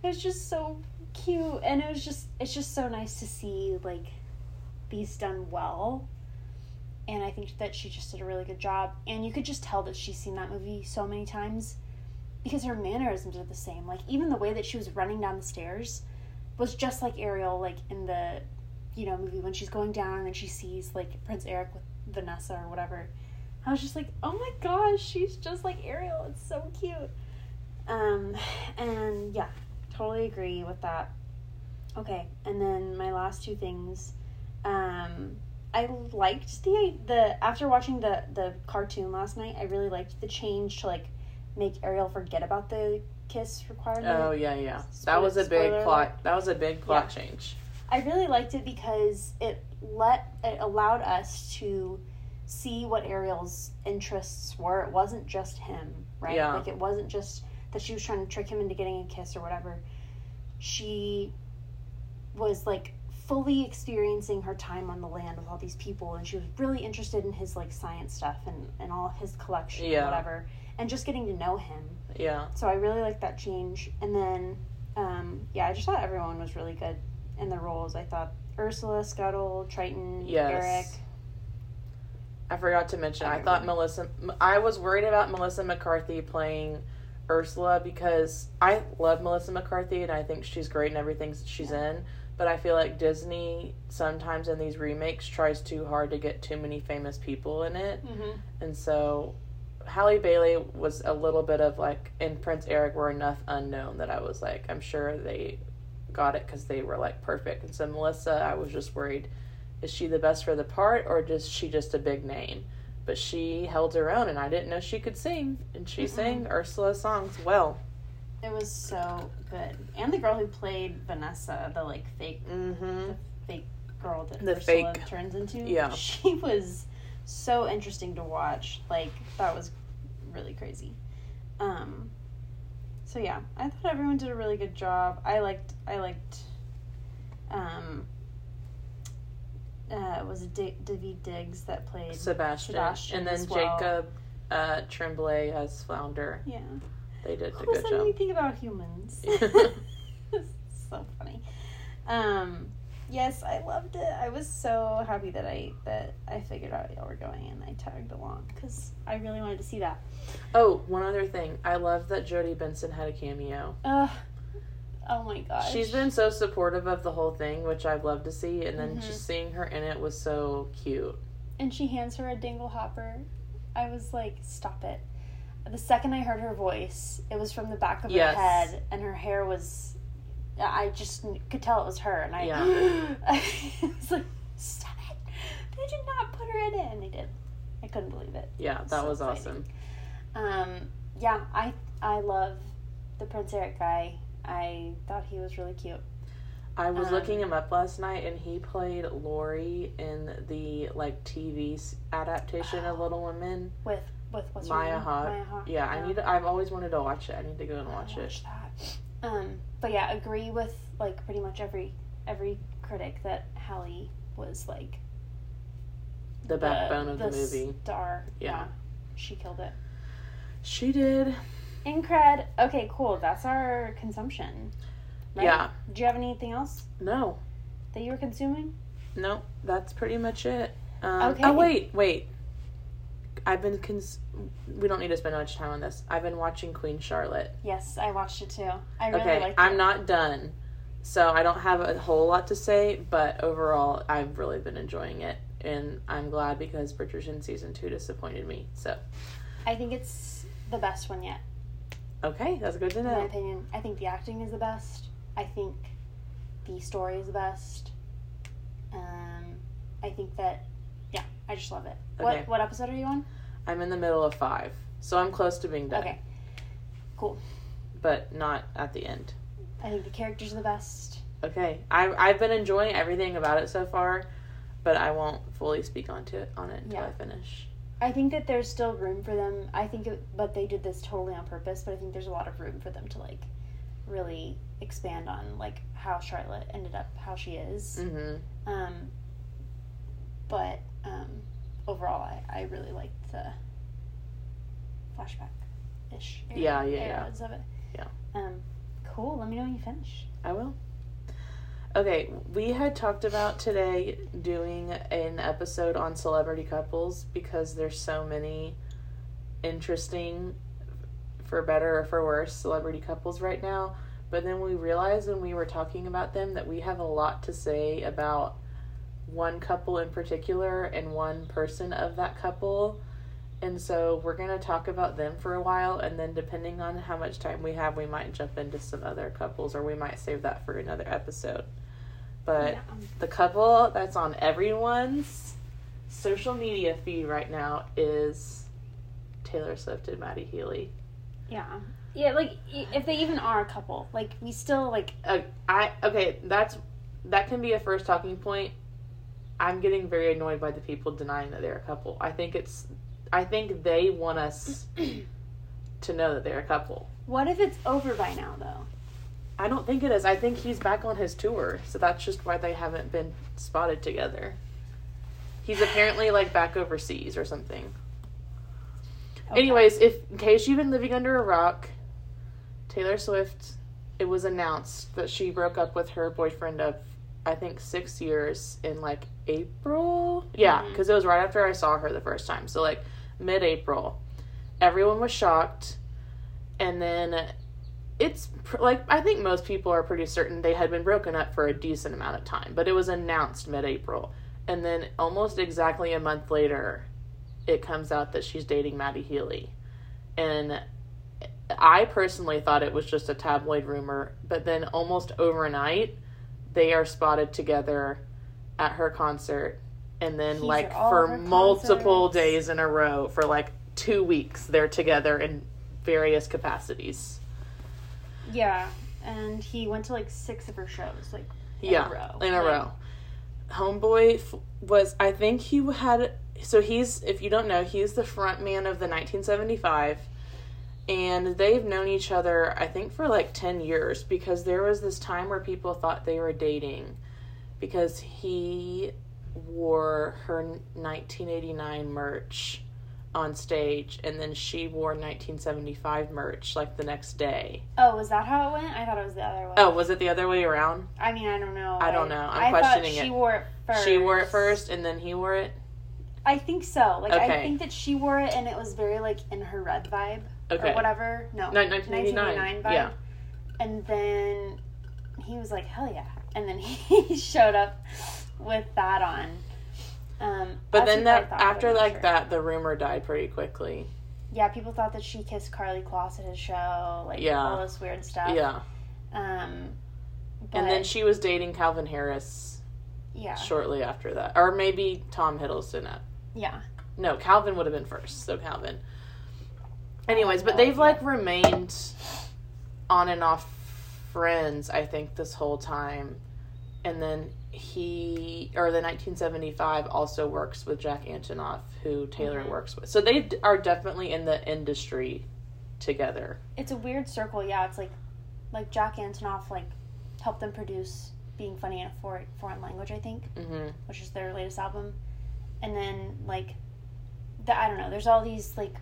A: it was just so cute. And it was just it's just so nice to see like these done well. And i think that she just did a really good job. And you could just tell that she's seen that movie so many times because her mannerisms are the same. Like even the way that she was running down the stairs was just like ariel like in the you know movie when she's going down and then she sees like prince eric with vanessa or whatever. I was just like oh my gosh she's just like ariel. It's so cute. Um and yeah totally agree with that. Okay and then my last two things. Um I liked the the after watching the the cartoon last night. I really liked the change to like make Ariel forget about the kiss requirement.
B: Oh yeah, yeah. That was a big
A: Spoiler
B: plot. That was a big plot change.
A: I really liked it because it let it allowed us to see what Ariel's interests were. It wasn't just him, right?
B: Yeah.
A: Like it wasn't just that she was trying to trick him into getting a kiss or whatever. She was like fully experiencing her time on the land with all these people and she was really interested in his like science stuff and, and all his collection
B: Yeah.
A: whatever and just getting to know him
B: Yeah.
A: so I really liked that change. And then, um, yeah, I just thought everyone was really good in the roles. I thought Ursula, Scuttle, Triton,
B: Yes.
A: Eric.
B: I forgot to mention. I thought Melissa. I was worried about Melissa McCarthy playing Ursula because I love Melissa McCarthy and I think she's great in everything she's in. But I feel like Disney sometimes in these remakes tries too hard to get too many famous people in it,
A: Mm-hmm.
B: and so Halle Bailey was a little bit of like, and Prince Eric were enough unknown that I was like, I'm sure they got it because they were like perfect. And so Melissa, I was just worried, is she the best for the part or is she just a big name? But she held her own, and I didn't know she could sing, and she
A: Mm-mm.
B: sang Ursula's songs well.
A: It was so good. And the girl who played Vanessa, the like fake,
B: Mm-hmm.
A: fake girl that
B: The
A: Ursula
B: fake-
A: turns into.
B: yeah.
A: She was so interesting to watch. Like that was really crazy. Um. So yeah, I thought everyone did a really good job. I liked. I liked. Um. Uh, was it D- Daveed Diggs that played?
B: Sebastian.
A: Sebastian
B: and then
A: well.
B: Jacob uh, Tremblay as Flounder.
A: Yeah.
B: They did a good job.
A: anything about humans? So funny. Um, yes, I loved it. I was so happy that I that I figured out y'all were going and I tagged along because I really wanted to see that.
B: Oh, one other thing. I love that Jodi Benson had a cameo.
A: Uh, oh my gosh.
B: She's been so supportive of the whole thing, which I've loved to see, and then
A: Mhm.
B: just seeing her in it was so cute.
A: and she hands her a dingle hopper. I was like, stop it. The second I heard her voice, it was from the back of
B: Yes.
A: her head, and her hair was. I just could tell it was her, and I,
B: Yeah.
A: I was like, stop it! They did not put her in it, and they did. I couldn't believe it.
B: Yeah, that
A: So
B: was
A: exciting.
B: awesome.
A: Um, yeah, I I love the Prince Eric guy. I thought he was really cute.
B: I was
A: Um,
B: looking him up last night, and he played Laurie in the like TV adaptation of Little Women.
A: With with what's
B: Maya
A: name?
B: Hawke.
A: Maya Hawke.
B: Yeah, I need. To, I've always wanted to watch it. I need to go and
A: I
B: watch it.
A: that. Um, but yeah, agree with like pretty much every every critic that Halle was like
B: The backbone of the, movie.
A: Star.
B: Yeah.
A: she killed it.
B: She did.
A: Incred. Okay, cool. That's our consumption. right?
B: Yeah.
A: Do you have anything else
B: No.
A: that you were consuming?
B: No. That's pretty much it. Um,
A: Okay.
B: Oh wait, wait. I've been. Cons- we don't need to spend much time on this. I've been watching Queen Charlotte.
A: Yes, I watched it too. I really
B: okay, I'm
A: it.
B: not done, so I don't have a whole lot to say. But overall, I've really been enjoying it. and I'm glad because Bridgerton season two disappointed me. So
A: I think it's the best one yet.
B: okay, that's good to know.
A: In my opinion, I think the acting is the best. I think the story is the best. Um, I think that, I just love it.
B: Okay.
A: What what episode are you on?
B: I'm in the middle of five, so I'm close to being done,
A: Okay, cool.
B: but not at the end.
A: I think the characters are the best.
B: Okay, I I've been enjoying everything about it so far, but I won't fully speak onto it on it until
A: Yeah.
B: I finish.
A: I think that there's still room for them. I think, it, but they did this totally on purpose. But I think there's a lot of room for them to like really expand on like how Charlotte ended up how she is.
B: Mm-hmm.
A: Um, but um, overall, I, I really liked the flashback ish.
B: Yeah, yeah, yeah.
A: areas of it.
B: Yeah.
A: Um, cool. Let me know when you finish.
B: I will. Okay, we had talked about today doing an episode on celebrity couples because there's so many interesting, for better or for worse, celebrity couples right now. But then we realized when we were talking about them that we have a lot to say about one couple in particular and one person of that couple. And so we're going to talk about them for a while, and then depending on how much time we have, we might jump into some other couples, or we might save that for another episode. But
A: Yeah.
B: the couple that's on everyone's social media feed right now is Taylor Swift and Matty Healy.
A: Yeah. Yeah. Like if they even are a couple, like we still like
B: Uh, I okay, that's that can be a first talking point. I'm getting very annoyed by the people denying that they're a couple. I think it's I think they want us to know that they're a couple.
A: What if it's over by now, though?
B: I don't think it is. I think he's back on his tour, so that's just why they haven't been spotted together. He's apparently like back overseas or something.
A: Okay.
B: Anyways, if in case you've been living under a rock, Taylor Swift, it was announced that she broke up with her boyfriend of I think six years in like April. Yeah,
A: mm-hmm.
B: because it was right after I saw her the first time. So like mid-April, everyone was shocked, and then it's pr- like I think most people are pretty certain they had been broken up for a decent amount of time, but it was announced mid-April, and then almost exactly a month later, it comes out that she's dating Matty Healy, and I personally thought it was just a tabloid rumor, but then almost overnight, they are spotted together at her concert, and then
A: These
B: like for multiple
A: concerts.
B: days in a row for like two weeks, they're together in various capacities.
A: Yeah, and he went to like six of her shows, like in
B: yeah,
A: a row.
B: in a
A: Like,
B: row. Homeboy f- was, I think he had, so he's, if you don't know, he's the front man of the 1975. And they've known each other, I think, for like 10 years because there was this time where people thought they were dating because he wore her 1989 merch on stage and then she wore 1975 merch like the next day.
A: Oh, was that how it went? I thought it was the other way.
B: Oh, was it the other way around?
A: I mean, I don't know.
B: I don't know. I'm
A: I
B: questioning
A: thought she
B: it.
A: wore it first.
B: She wore it first and then he wore it.
A: I think so. Like I think that she wore it, and it was very like in her red vibe
B: Okay.
A: or whatever. No,
B: No, 1989.
A: vibe.
B: Yeah.
A: And then he was like, "Hell yeah!" And then he showed up with that on. Um,
B: But then that after like
A: sure.
B: that, the rumor died pretty quickly.
A: yeah, people thought that she kissed Karlie Kloss at his show, like
B: Yeah.
A: all this weird stuff.
B: Yeah.
A: Um, but,
B: And then she was dating Calvin Harris
A: yeah,
B: shortly after that, or maybe Tom Hiddleston. At,
A: yeah,
B: no, Calvin would have been first. So Calvin. Anyways, but they've like remained on and off friends. I think this whole time, and then he or the 1975 also works with Jack Antonoff, who Taylor
A: Mhm.
B: works with. So they d- are definitely in the industry together.
A: it's a weird circle. Yeah, it's like like Jack Antonoff like helped them produce "Being Funny in a For- Foreign Language," I think,
B: hmm
A: which is their latest album, and then like the I don't know. There's all these like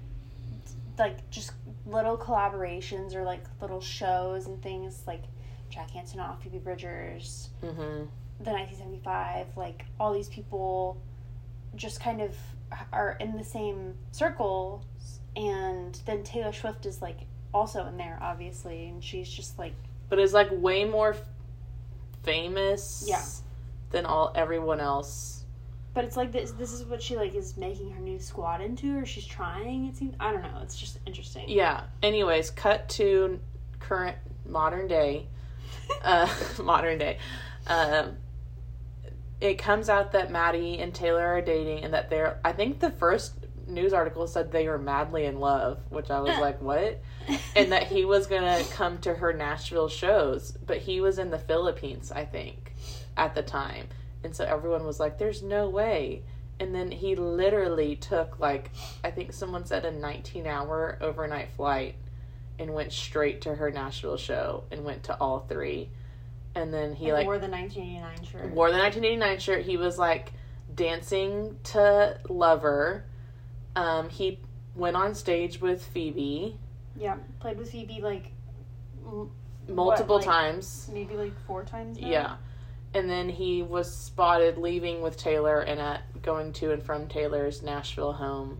A: like just little collaborations or like little shows and things like Jack Antonoff, Phoebe Bridgers,
B: hmm
A: the 1975 like all these people just kind of are in the same circle and then taylor swift is like also in there obviously and she's just like
B: but is like way more f- famous
A: Yeah.
B: than all everyone else
A: But it's like this. This is what she like is making her new squad into, or she's trying. It seems. I don't know. It's just interesting.
B: Yeah. Anyways, cut to current modern day. uh, modern day. Um, it comes out that Matty and Taylor are dating, and that they're. I think the first news article said they were madly in love, which I was like, what? And that he was gonna come to her Nashville shows, but he was in the Philippines, I think, at the time, and so everyone was like, "There's no way." And then he literally took like I think someone said a 19 hour overnight flight and went straight to her Nashville show and went to all three. And then he
A: And
B: like
A: wore the 1989 shirt.
B: wore the 1989 shirt. He was like dancing to Lover. Um, he went on stage with Phoebe
A: Yeah, played with Phoebe like m-
B: multiple
A: What, like-
B: times.
A: maybe like four times. Now?
B: Yeah. And then he was spotted leaving with Taylor and at going to and from Taylor's Nashville home.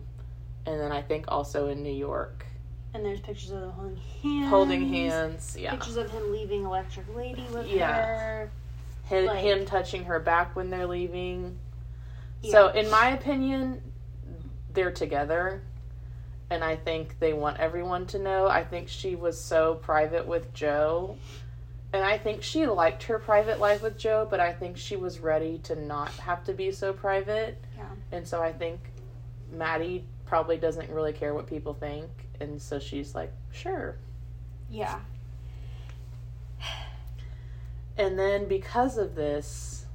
B: And then I think also in New York.
A: And there's pictures of them holding hands.
B: Holding hands. Yeah.
A: Pictures of him leaving Electric Lady with
B: Yeah.
A: her.
B: Him,
A: like-
B: him touching her back when they're leaving. So, in my opinion, they're together. And I think they want everyone to know. I think she was so private with Joe. And I think she liked her private life with Joe, but I think she was ready to not have to be so private.
A: Yeah.
B: And so I think Matty probably doesn't really care what people think. And so she's like, sure.
A: Yeah.
B: And then because of this,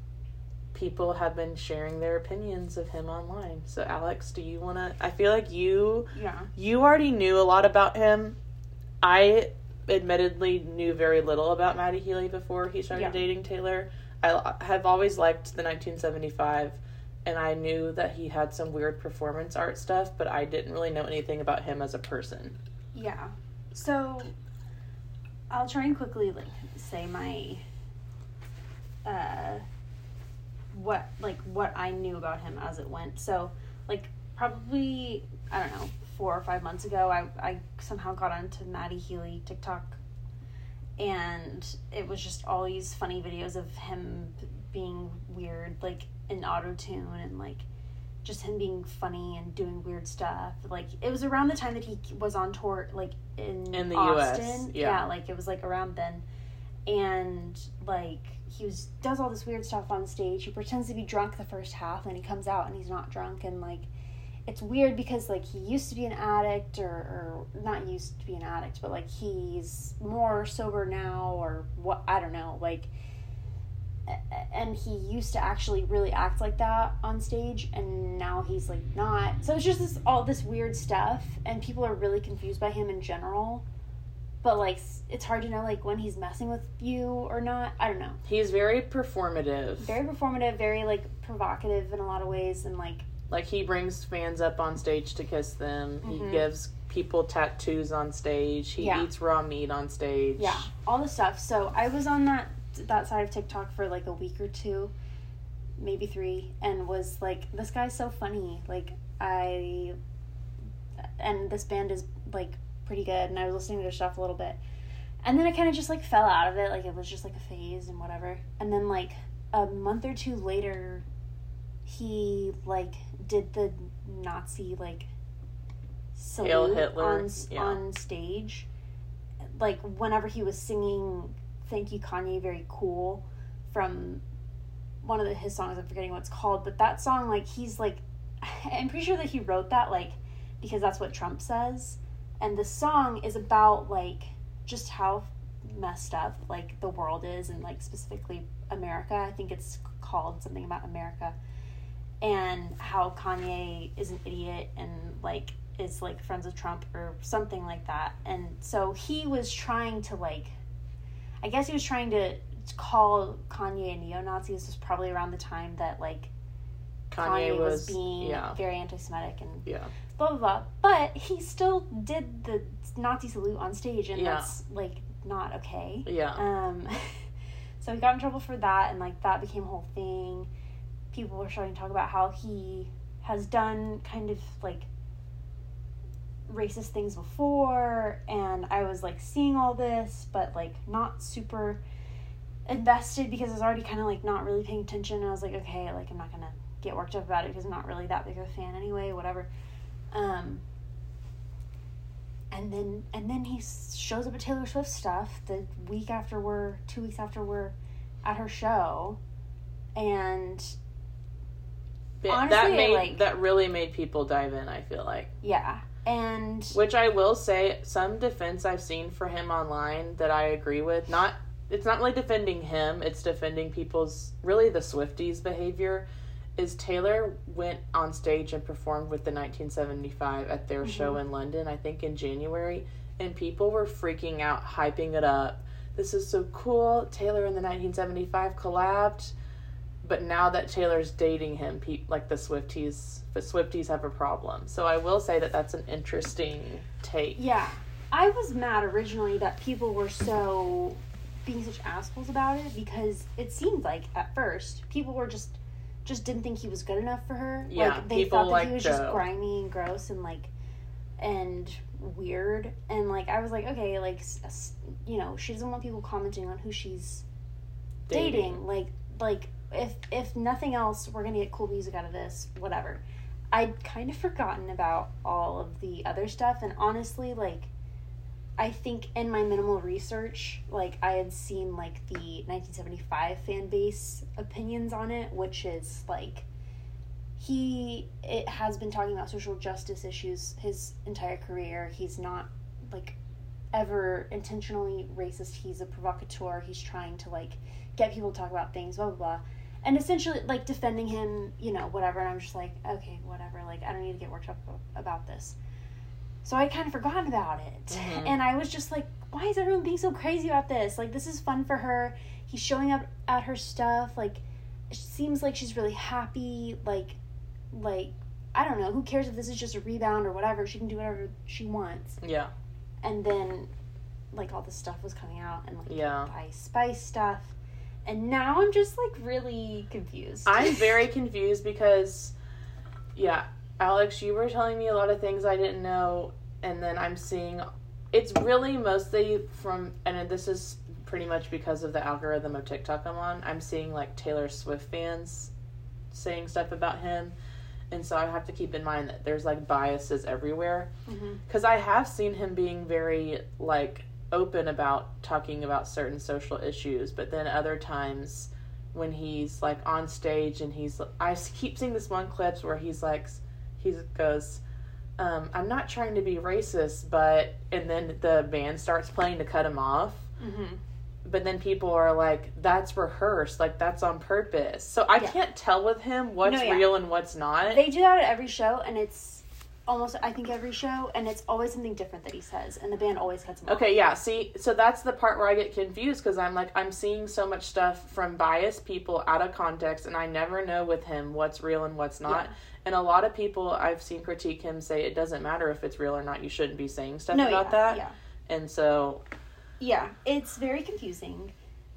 B: people have been sharing their opinions of him online. So Alyx, do you want to I feel like you
A: Yeah.
B: you already knew a lot about him. I admittedly knew very little about Matty Healy before he started
A: Yeah.
B: dating Taylor. I have always liked the 1975 and I knew that he had some weird performance art stuff, but I didn't really know anything about him as a person.
A: Yeah. So I'll try and quickly like say my uh what like what I knew about him as it went. So like probably I don't know, four or five months ago I, I somehow got onto Matty Healy TikTok and it was just all these funny videos of him being weird, like in auto tune and like just him being funny and doing weird stuff. Like it was around the time that he was on tour, like in
B: In the
A: Austin.
B: US, yeah.
A: like it was like around then, and like he was does all this weird stuff on stage. He pretends to be drunk the first half, and he comes out and he's not drunk, and like it's weird because like he used to be an addict or, or not used to be an addict, but like he's more sober now or what I don't know, like and he used to actually really act like that on stage and now he's like not. So it's just this all this weird stuff and people are really confused by him in general. But like it's hard to know like when he's messing with you or not. I don't know.
B: He's very performative.
A: very performative very like provocative in a lot of ways and like
B: Like he brings fans up on stage to kiss them. He
A: Mhm.
B: gives people tattoos on stage. He
A: Yeah.
B: eats raw meat on stage.
A: yeah all the stuff so i was on that that side of tiktok for like a week or two maybe three and was like this guy's so funny like i and this band is like pretty good and i was listening to their stuff a little bit and then i kind of just like fell out of it like it was just like a phase and whatever and then like a month or two later he like did the nazi like salute
B: Hitler,
A: on,
B: yeah.
A: on stage. Like whenever he was singing thank you kanye very cool from one of the, his songs i'm forgetting what it's called but that song like he's like i'm pretty sure that he wrote that like because that's what trump says. And the song is about like just how messed up like the world is and like specifically america. I think it's called something about america and how kanye is an idiot and like is like friends with trump or something like that and so he was trying to like i guess he was trying to call kanye a neo-nazi this was probably around the time that like
B: Kanye,
A: Kanye,
B: was,
A: was, being
B: yeah.
A: very anti-Semitic and
B: Yeah.
A: blah blah blah. But he still did the Nazi salute on stage, and
B: Yeah.
A: that's like not okay.
B: Yeah.
A: Um, so he got in trouble for that, and like that became a whole thing. People were starting to talk about how he has done kind of like racist things before, and I was like seeing all this, but like not super invested because I was already kind of like not really paying attention. I was like, okay, like I'm not gonna get worked up about it because I'm not really that big of a fan anyway. Whatever. Um, and then and then he shows up at Taylor Swift stuff the week after we're two weeks after we're at her show, and Honestly,
B: that made
A: like-
B: that really made people dive in. I feel like,
A: yeah, and
B: which I will say, some defense I've seen for him online that I agree with. Not it's not really defending him; it's defending people's really the Swifties' behavior. Is Taylor went on stage and performed with the 1975 at their mm-hmm. show in London, I think in January, and people were freaking out, hyping it up. This is so cool. Taylor in the 1975 collabed. But now that Taylor's dating him, pe- like the Swifties, the Swifties have a problem. So I will say that that's an interesting take.
A: Yeah. I was mad originally that people were so being such assholes about it because it seemed like at first people were just just didn't think he was good enough for her.
B: Yeah,
A: like they
B: people
A: thought that
B: like
A: he was just grimy and gross and like and weird and like I was like okay like you know she doesn't want people commenting on who she's dating. like like if if nothing else we're gonna get cool music out of this whatever. I'd kind of forgotten about all of the other stuff and honestly like i think in my minimal research like i had seen like the 1975 fan base opinions on it which is like he it has been talking about social justice issues his entire career. He's not like ever intentionally racist. He's a provocateur. He's trying to like get people to talk about things, blah blah blah. And essentially like defending him, you know, whatever, and I'm just like, okay, whatever, like I don't need to get worked up about this. So I kind of forgot about it.
B: Mhm.
A: And I was just like, why is everyone being so crazy about this? Like this is fun for her. He's showing up at her stuff, like it seems like she's really happy, like like I don't know, who cares if this is just a rebound or whatever, she can do whatever she wants.
B: Yeah,
A: And then like all this stuff was coming out and like
B: yeah.
A: Ice Spice stuff. And now I'm just like really confused.
B: I'm very confused because, yeah, Alyx, you were telling me a lot of things I didn't know, and then I'm seeing it's really mostly from, and this is pretty much because of the algorithm of TikTok I'm on. I'm seeing like Taylor Swift fans saying stuff about him, and so I have to keep in mind that there's like biases everywhere.
A: Mm-hmm.
B: Because I have seen him being very like open about talking about certain social issues, but then other times when he's like on stage and he's I keep seeing this one clips where he's like he goes um, I'm not trying to be racist, but and then the band starts playing to cut him off.
A: Mhm.
B: But then people are like, "That's rehearsed, like that's on purpose." So I
A: Yeah.
B: can't tell with him what's
A: No, yeah.
B: real and what's not.
A: They do that at every show, and it's almost I think every show, and it's always something different that he says, and the band always cuts him off.
B: Okay, yeah. See, so that's the part where I get confused because I'm like, I'm seeing so much stuff from biased people out of context, and I never know with him what's real and what's not.
A: Yeah.
B: And a lot of people I've seen critique him say it doesn't matter if it's real or not. You shouldn't be saying stuff
A: No,
B: about
A: yeah,
B: that.
A: yeah,
B: And so,
A: yeah. It's very confusing.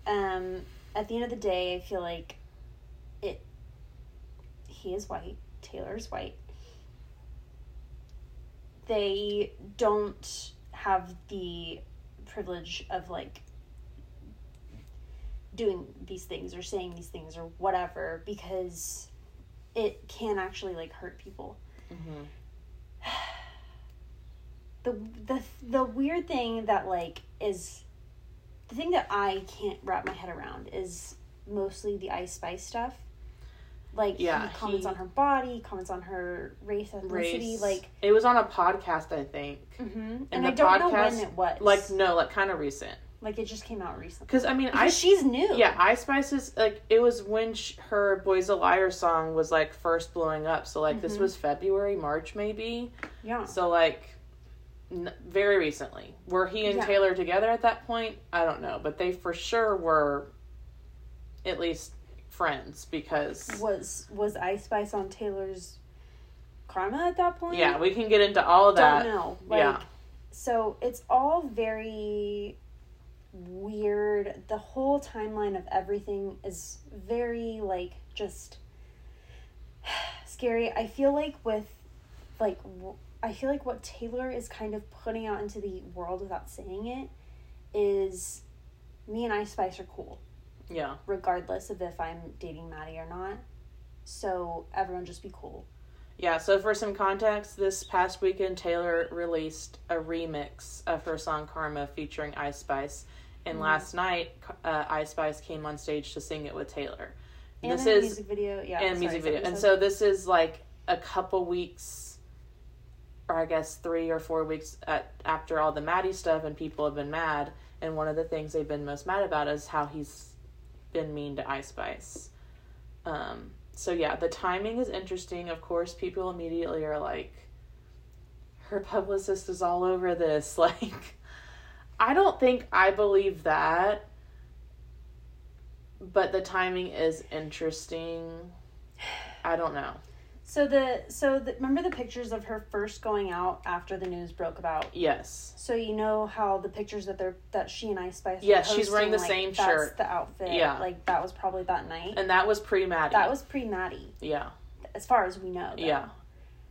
A: Um, at the end of the day, I feel like it. He is white. Taylor's white. They don't have the privilege of like doing these things or saying these things or whatever because it can actually like hurt people.
B: mhm.
A: the the the weird thing that like is the thing that I can't wrap my head around is mostly the Ice Spice stuff. Like
B: Yeah,
A: he comments
B: he-
A: on her body, comments on her race, ethnicity,
B: race.
A: like.
B: it was on a podcast, I think.
A: hmm
B: And
A: And I
B: the
A: don't know when
B: podcast,
A: it was.
B: Like no, like kind of recent.
A: like it just came out recently.
B: Because I mean, I
A: she's new.
B: Yeah, Ice Spice is like it was when sh- her "Boys a Liar" song was like first blowing up. So like this
A: Mhm.
B: was February, March maybe.
A: yeah.
B: So like n- very recently, were he and
A: Yeah.
B: Taylor together at that point? I don't know, but they for sure were at least friends because
A: Was was Ice Spice on Taylor's karma at that point?
B: yeah, we can get into all of that.
A: don't know. Like,
B: Yeah.
A: So it's all very weird. The whole timeline of everything is very like just scary. I feel like with like I feel like what Taylor is kind of putting out into the world without saying it is me and Ice Spice are cool,
B: Yeah.
A: regardless of if I'm dating Matty or not. So everyone just be cool.
B: Yeah, so for some context, this past weekend Taylor released a remix of her song Karma featuring Ice Spice. And
A: Mhm.
B: last night, uh, Ice Spice came on stage to sing it with Taylor.
A: And
B: this is
A: music video, yeah,
B: and
A: sorry,
B: music video. And so this is like a couple weeks, or I guess three or four weeks at, after all the Matty stuff, and people have been mad. And one of the things they've been most mad about is how he's been mean to Ice Spice. Um, so yeah, the timing is interesting. Of course, people immediately are like, her publicist is all over this. Like, I don't think I believe that. But the timing is interesting. I don't know.
A: So the so the, remember the pictures of her first going out after the news broke about.
B: Yes.
A: So you know how the pictures that they're that she and Ice Spice.
B: Yes, she's wearing the
A: posting,
B: same
A: like, that's
B: shirt.
A: The outfit.
B: Yeah.
A: Like that was probably that night.
B: And that was pre Matty.
A: that was pre Matty,
B: Yeah.
A: as far as we know. though.
B: Yeah.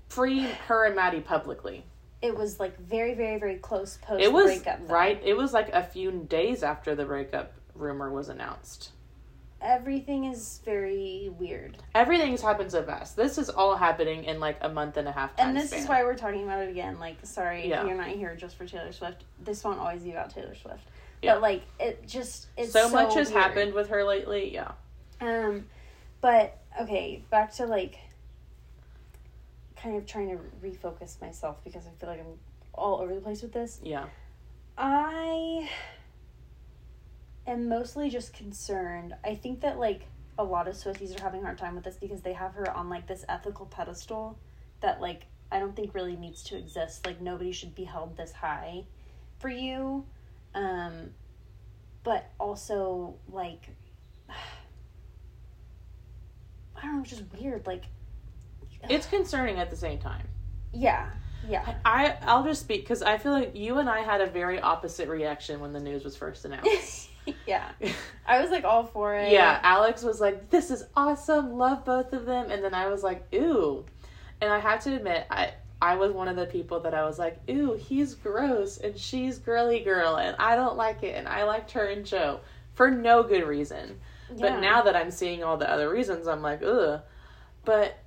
B: Pre her and Matty publicly.
A: It was like very very very close post.
B: It was
A: breakup.
B: right. It was like a few days after the breakup rumor was announced.
A: Everything is very weird,
B: Everything's happened so fast. This is all happening in like a month and a half time
A: and this
B: span.
A: is why we're talking about it again. Like, sorry,
B: Yeah.
A: you're not here just for Taylor Swift. This won't always be about Taylor Swift.
B: Yeah.
A: But like, it just it's
B: so, much has
A: weird.
B: happened with her lately. Yeah.
A: Um, but okay, back to like kind of trying to refocus myself because I feel like I'm all over the place with this.
B: Yeah.
A: I am mostly just concerned. I think that like a lot of Swifties are having a hard time with this because they have her on like this ethical pedestal that like I don't think really needs to exist. Like nobody should be held this high for you. Um but also like I don't know, it's just weird. Like
B: It's concerning at the same time.
A: yeah. Yeah.
B: I I'll just speak because I feel like you and I had a very opposite reaction when the news was first announced.
A: yeah. I was like all for it.
B: yeah, Alyx was like, "This is awesome, love both of them," and then I was like, "Ooh," and I have to admit, I I was one of the people that I was like, "Ooh, he's gross and she's girly girl, and I don't like it," and I liked her and Joe for no good reason. But now that I'm seeing all the other reasons, I'm like, ugh. But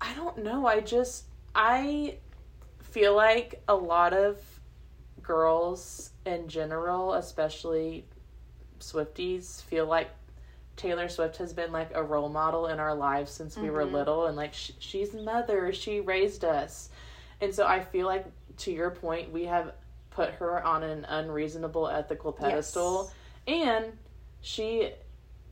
B: I don't know. I just I feel like a lot of girls in general, especially Swifties, feel like Taylor Swift has been like a role model in our lives since we were
A: Mhm.
B: little, and like sh- she's mother, she raised us, and so I feel like to your point, we have put her on an unreasonable ethical pedestal, and she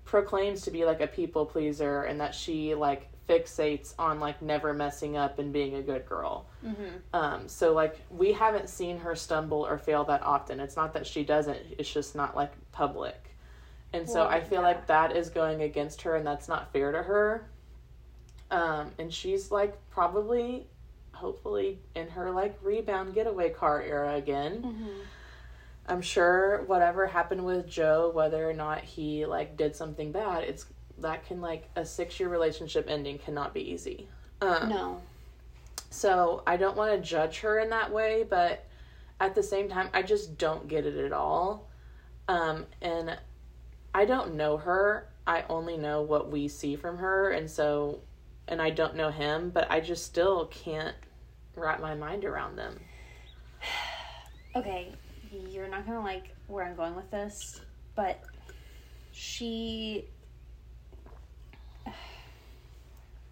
B: proclaims to be like a people pleaser and that she like fixates on like never messing up and being a good girl.
A: Mhm.
B: Um, so like we haven't seen her stumble or fail that often. It's not that she doesn't, it's just not like public. And so
A: Well,
B: I feel
A: yeah.
B: like that is going against her and that's not fair to her. Um, and she's like probably hopefully in her like rebound getaway car era again.
A: Mhm.
B: I'm sure whatever happened with Joe, whether or not he like did something bad, it's that can like a six year relationship ending cannot be easy. Um,
A: No.
B: So I don't want to judge her in that way, but at the same time, I just don't get it at all. Um, and I don't know her. I only know what we see from her, and so, and I don't know him, but I just still can't wrap my mind around them.
A: Okay, you're not gonna like where I'm going with this, but she.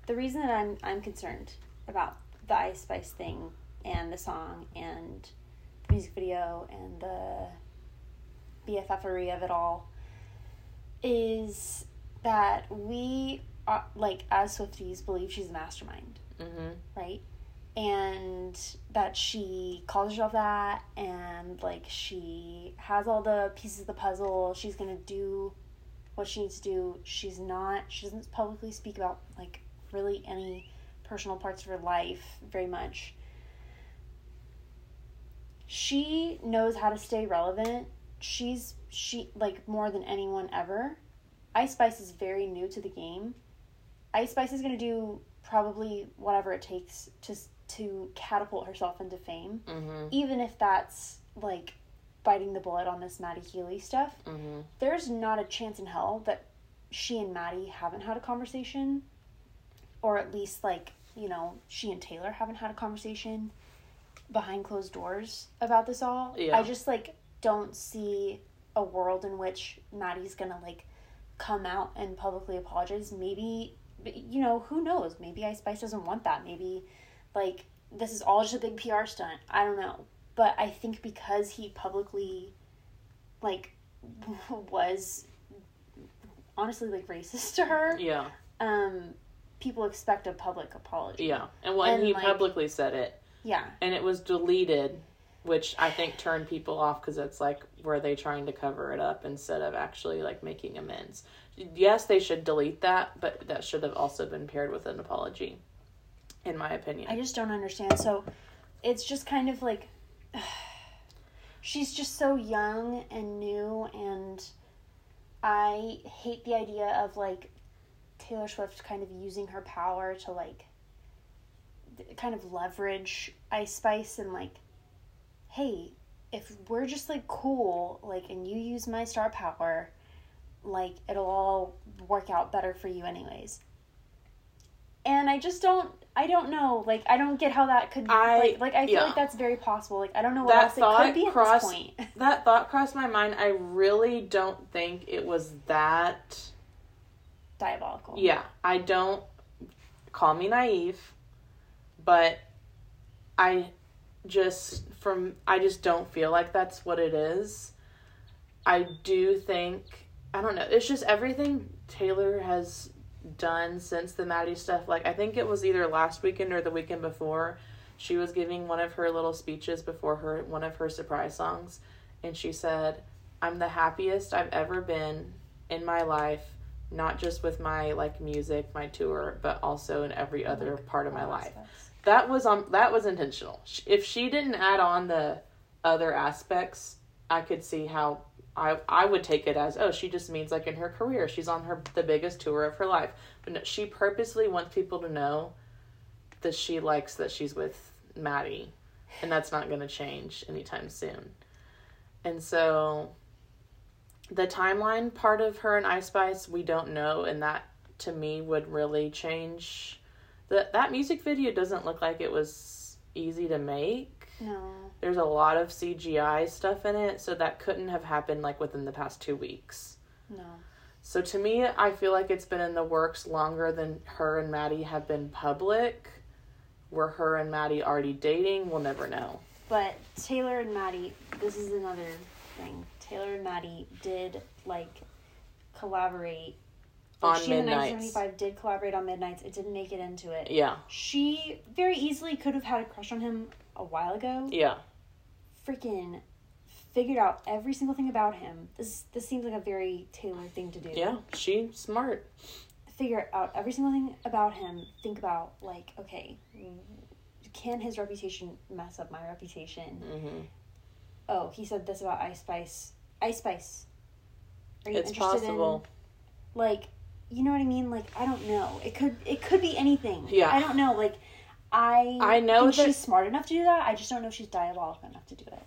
A: The reason that I'm I'm concerned about the Ice Spice thing and the song and the music video and the BFFery of it all is that we are, like as Swifties believe she's a mastermind
B: Mm-hmm.
A: right? And that she calls herself that, and like she has all the pieces of the puzzle. She's gonna do what she needs to do. She's not, she doesn't publicly speak about like really any personal parts of her life very much. She knows how to stay relevant. She's, she, like, more than anyone ever. Ice Spice is very new to the game. Ice Spice is gonna do probably whatever it takes to to catapult herself into fame,
B: Mm-hmm.
A: even if that's like biting the bullet on this Matty Healy stuff.
B: Mm-hmm.
A: There's not a chance in hell that she and Matty haven't had a conversation or at least like you know she and Taylor haven't had a conversation behind closed doors about this all.
B: Yeah.
A: I just like don't see a world in which Matty's gonna like come out and publicly apologize. Maybe you know who knows? Maybe Ice Spice doesn't want that. Maybe like this is all just a big PR stunt. I don't know. But I think because he publicly like was honestly like racist to her,
B: Yeah.
A: um people expect a public apology.
B: Yeah. And when
A: And,
B: he
A: like-
B: publicly said it,
A: Yeah.
B: and it was deleted, which I think turned people off because it's like, were they trying to cover it up instead of actually like making amends? Yes, they should delete that, but that should have also been paired with an apology, in my opinion.
A: I just don't understand. So it's just kind of like she's just so young and new and I hate the idea of like Taylor Swift kind of using her power to like kind of leverage Ice Spice and like hey, if we're just like cool, like and you use my star power, like it'll all work out better for you anyways and I just don't I don't know like I don't get how that could
B: I-
A: like like I feel
B: yeah.
A: like that's very possible like I don't know what
B: That
A: else it
B: thought
A: could be
B: crossed-
A: at this point
B: that thought crossed my mind. I really don't think it was that.
A: Diabolical
B: Yeah, I don't. Call me naive, but I just from I just don't feel like that's what it is. I do think I don't know. It's just everything Taylor has done since the Matty stuff. Like I think it was either last weekend or the weekend before. She was giving one of her little speeches before her one of her surprise songs, and she said, "I'm the happiest I've ever been in my life, not just with my like music, my tour, but also in every other part of my life."
A: aspects.
B: that was on that was intentional. If she didn't add on the other aspects, I could see how I I would take it as oh she just means like in her career she's on her the biggest tour of her life, but no, she purposely wants people to know that she likes that she's with Matty, and that's not going to change anytime soon. And so, the timeline part of her and Ice Spice we don't know, and that to me would really change that that music video doesn't look like it was easy to make.
A: no
B: There's a lot of CGI stuff in it, so that couldn't have happened like within the past 2 weeks.
A: no
B: So to me, I feel like it's been in the works longer than her and Matty have been public. Were her and Matty already dating? We'll never know.
A: but Taylor and Matty this is another thing Taylor and Matty did like collaborate Like,
B: On
A: she and the
B: Midnights.
A: 1975 did collaborate on Midnights it didn't make it into it
B: Yeah,
A: she very easily could have had a crush on him a while ago
B: yeah,
A: freaking figured out every single thing about him. This this seems like a very Taylor thing to do.
B: yeah. She's smart.
A: Figure out every single thing about him. Think about like, okay, can his reputation mess up my reputation?
B: hmm
A: Oh, he said this about Ice Spice. Ice Spice. Are you
B: It's
A: interested
B: possible.
A: in like you know what I mean? Like I don't know. It could it could be anything.
B: Yeah.
A: I don't know. Like I
B: I know that-
A: she's smart enough to do that. I just don't know if she's diabolical enough to do it.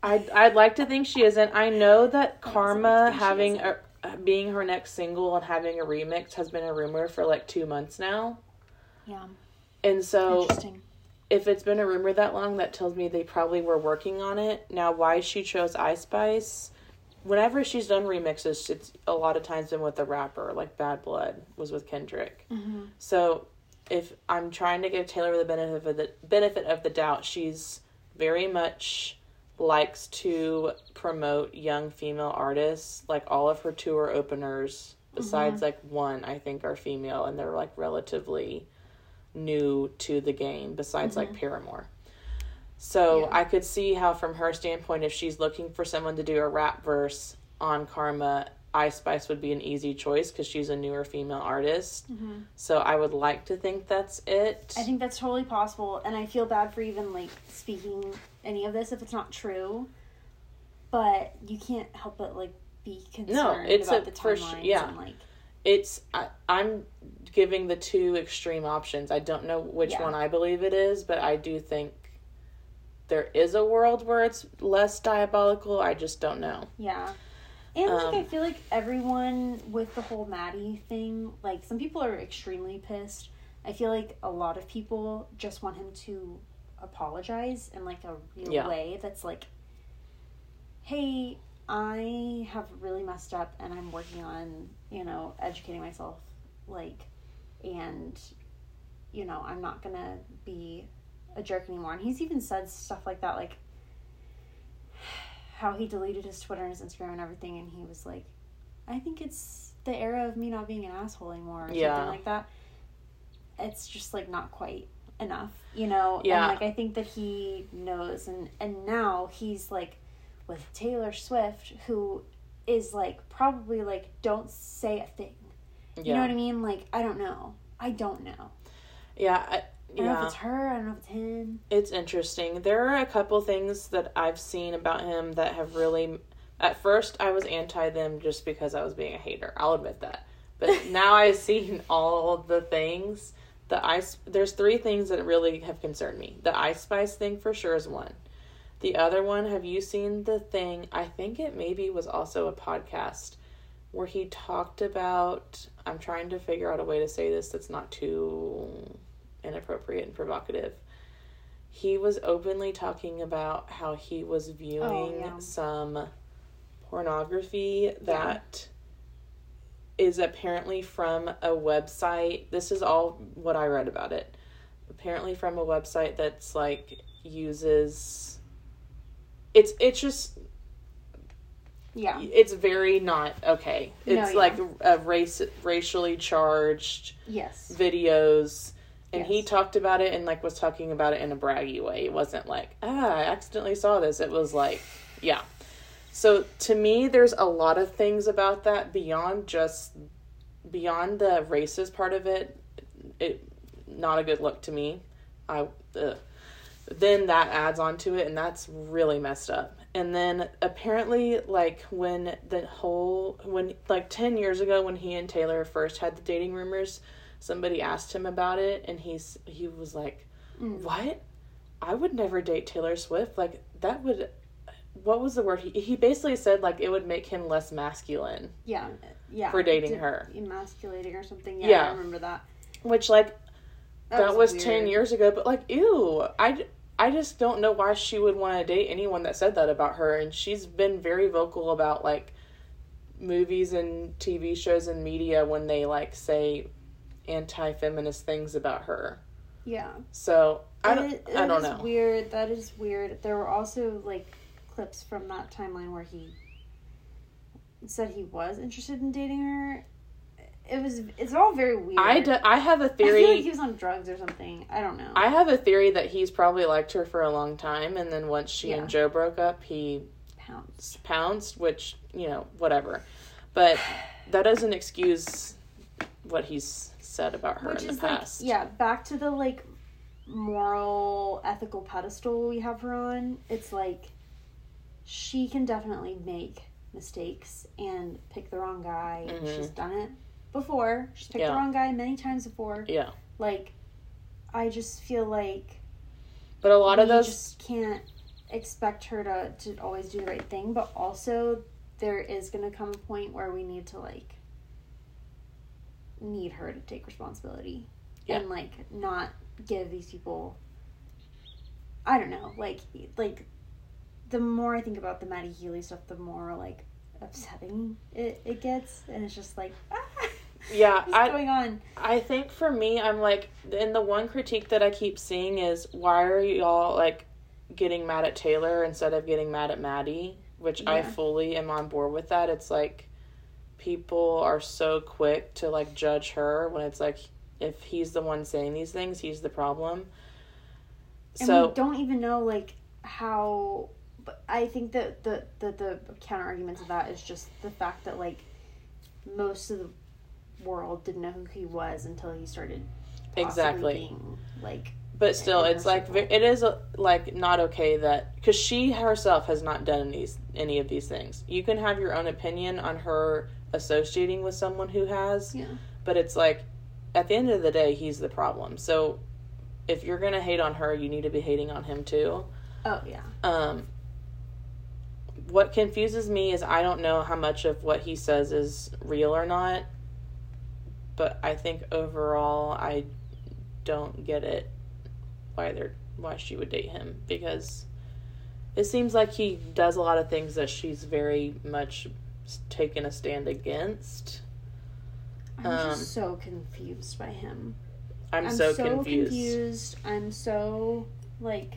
B: I'd, I'd like to think she isn't. I know that Karma having a, uh, being her next single and having a remix has been a rumor for like two months now.
A: Yeah.
B: And so
A: Interesting.
B: If it's been a rumor that long, that tells me they probably were working on it. Now, why she chose Ice Spice? Whenever she's done remixes, it's a lot of times been with a rapper, like Bad Blood was with Kendrick.
A: Mm-hmm.
B: So, if I'm trying to give Taylor the benefit of the benefit of the doubt, she's very much likes to promote young female artists. Like all of her tour openers, besides like one, I think are female, and they're like relatively new to the game. Besides like mm-hmm. Paramore. So
A: Yeah.
B: I could see how, from her standpoint, if she's looking for someone to do a rap verse on Karma, Ice Spice would be an easy choice because she's a newer female artist. Mm-hmm. So I would like to think that's it.
A: I think that's totally possible, and I feel bad for even like speaking any of this if it's not true. But you can't help but like be concerned no,
B: it's
A: about
B: a-
A: the
B: for
A: timelines
B: yeah.
A: and like
B: it's I, I'm giving the two extreme options. I don't know which
A: Yeah.
B: one I believe it is, but I do think there is a world where it's less diabolical. I just don't know.
A: yeah. And like I
B: Um,
A: feel like everyone with the whole Matty thing, like some people are extremely pissed I feel like a lot of people just want him to apologize in like a real
B: Yeah.
A: way that's like, hey, I have really messed up and I'm working on, you know, educating myself, like, and, you know, I'm not gonna be a jerk anymore. And he's even said stuff like that, like, how he deleted his Twitter and his Instagram and everything, and he was like, I think it's the era of me not being an asshole anymore, or
B: Yeah.
A: something like that. It's just like not quite enough, you know.
B: Yeah.
A: And like I think that he knows, and and now he's like with Taylor Swift, who is like probably like don't say a thing.
B: Yeah.
A: You know what I mean? Like I don't know. I don't know.
B: Yeah. I,
A: I don't know if it's her. I don't know if it's him.
B: It's interesting. There are a couple things that I've seen about him that have really. At first, I was anti them just because I was being a hater. I'll admit that. But now I've seen all the things. The ice. There's three things that really have concerned me. The Ice Spice thing for sure is one. The other one, have you seen the thing? I think it maybe was also a podcast where he talked about. I'm trying to figure out a way to say this that's not too inappropriate and provocative. He was openly talking about how he was oh, viewing
A: yeah.
B: some pornography that is apparently from a website. This is all what I read about it. Apparently from a website that's like uses it's it's just
A: Yeah.
B: it's very not okay.
A: No,
B: It's
A: yeah.
B: like a race racially charged
A: Yes.
B: videos and he talked about it and like was talking about it in a braggy way it wasn't like ah i accidentally saw this it was like yeah so to me there's a lot of things about that beyond just beyond the racist part of it it not a good look to me i ugh. Then that adds on to it and that's really messed up and then apparently like when the whole when like 10 years ago when he and taylor first had the dating rumors somebody asked him about it and he's he was like
A: Mm.
B: what i would never date taylor swift like that would what was the word he, he basically said like it would make him less masculine
A: Yeah. Yeah.
B: For dating
A: Did-
B: her.
A: Emasculating or something. Yeah,
B: Yeah.
A: I remember that.
B: which like that, was, 10 years ago but like ew i i just don't know why she would want to date anyone that said that about her and she's been very vocal about like movies and tv shows and media when they like say anti-feminist things about her
A: Yeah.
B: so i don't
A: is-
B: i don't
A: is
B: know
A: Weird. That is weird. There were also like clips from that timeline where he said he was interested in dating her. It was. It's all very weird.
B: I I have a
A: I feel
B: theory
A: like he was on drugs or something. I don't know.
B: I have a theory that he's probably liked her for a long time, and then once she
A: Yeah.
B: and Joe broke up, he
A: Pounds.
B: pounced, which, you know, whatever. But that doesn't excuse what he's said about her
A: Which
B: in
A: is
B: the past.
A: like, yeah, back to the like moral, ethical pedestal we have her on. It's like she can definitely make mistakes and pick the wrong guy.
B: Mhm.
A: She's done it before. She's picked
B: Yeah.
A: the wrong guy many times before.
B: Yeah.
A: Like, I just feel like
B: But a lot of those.
A: just can't expect her to to always do the right thing. But also, there is going to come a point where we need to like need her to take responsibility
B: Yeah.
A: and like not give these people. I don't know, like like the more I think about the Matty Healy stuff, the more like upsetting it, it gets, and it's just like ah,
B: Yeah,
A: what's
B: I,
A: going on?
B: I think for me, I'm like, and the one critique that I keep seeing is why are y'all like getting mad at Taylor instead of getting mad at Matty? Which I fully am on board with that. It's like people are so quick to like judge her when it's like if he's the one saying these things, he's the problem.
A: and
B: So
A: we don't even know like how but i think that the the, the counter argument to that is just the fact that like most of the world didn't know who he was until he started
B: Exactly.
A: being, like
B: but still it's like it is uh, like not okay that because she herself has not done these any of these things. You can have your own opinion on her associating with someone who has
A: yeah.
B: but it's like at the end of the day he's the problem. So if you're gonna hate on her you need to be hating on him too.
A: Oh yeah.
B: Um what confuses me is i don't know how much of what he says is real or not but i think overall i don't get it why they're why she would date him because it seems like he does a lot of things that she's very much taken a stand against.
A: I'm
B: Um,
A: just so confused by him.
B: I'm, so, confused.
A: confused. I'm so like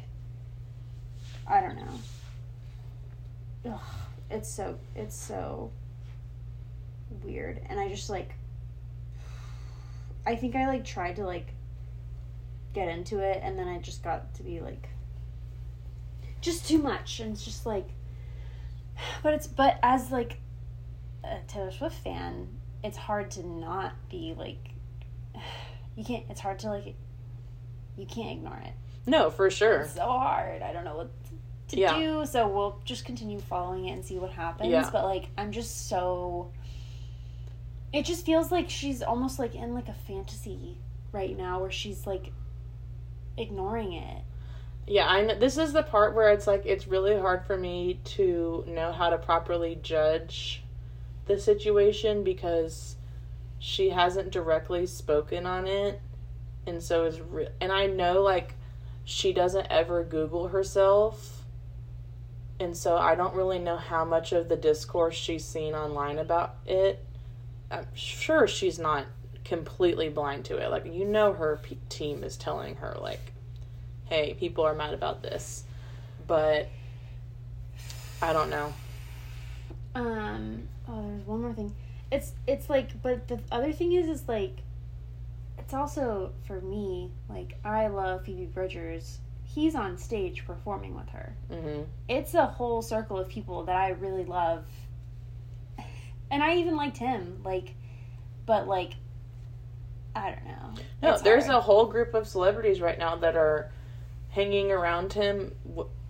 A: I don't know. Ugh, it's so it's so weird, and I just like I think I like tried to like get into it, and then I just got to be like just too much, and it's just like. But it's but as like a Taylor Swift fan, it's hard to not be like you can't it's hard to like you can't ignore it
B: No, for sure.
A: it's so hard i don't know what to
B: Yeah.
A: do so we'll just continue following it and see what happens
B: Yeah.
A: but like i'm just so it just feels like she's almost like in like a fantasy right now where she's like ignoring it
B: Yeah, I know. This is the part where it's like it's really hard for me to know how to properly judge the situation because she hasn't directly spoken on it, and so is re- and I know like she doesn't ever Google herself, and so I don't really know how much of the discourse she's seen online about it. I'm sure she's not completely blind to it. Like you know, her p- team is telling her like hey, people are mad about this. But I don't know.
A: Um. Oh, there's one more thing. It's it's like, but the other thing is, is like, it's also for me. Like, I love Phoebe Bridgers. He's on stage performing with her.
B: hmm
A: It's a whole circle of people that I really love, and I even liked him. Like, but like, I don't know.
B: No,
A: It's
B: there's
A: hard.
B: a whole group of celebrities right now that are hanging around him.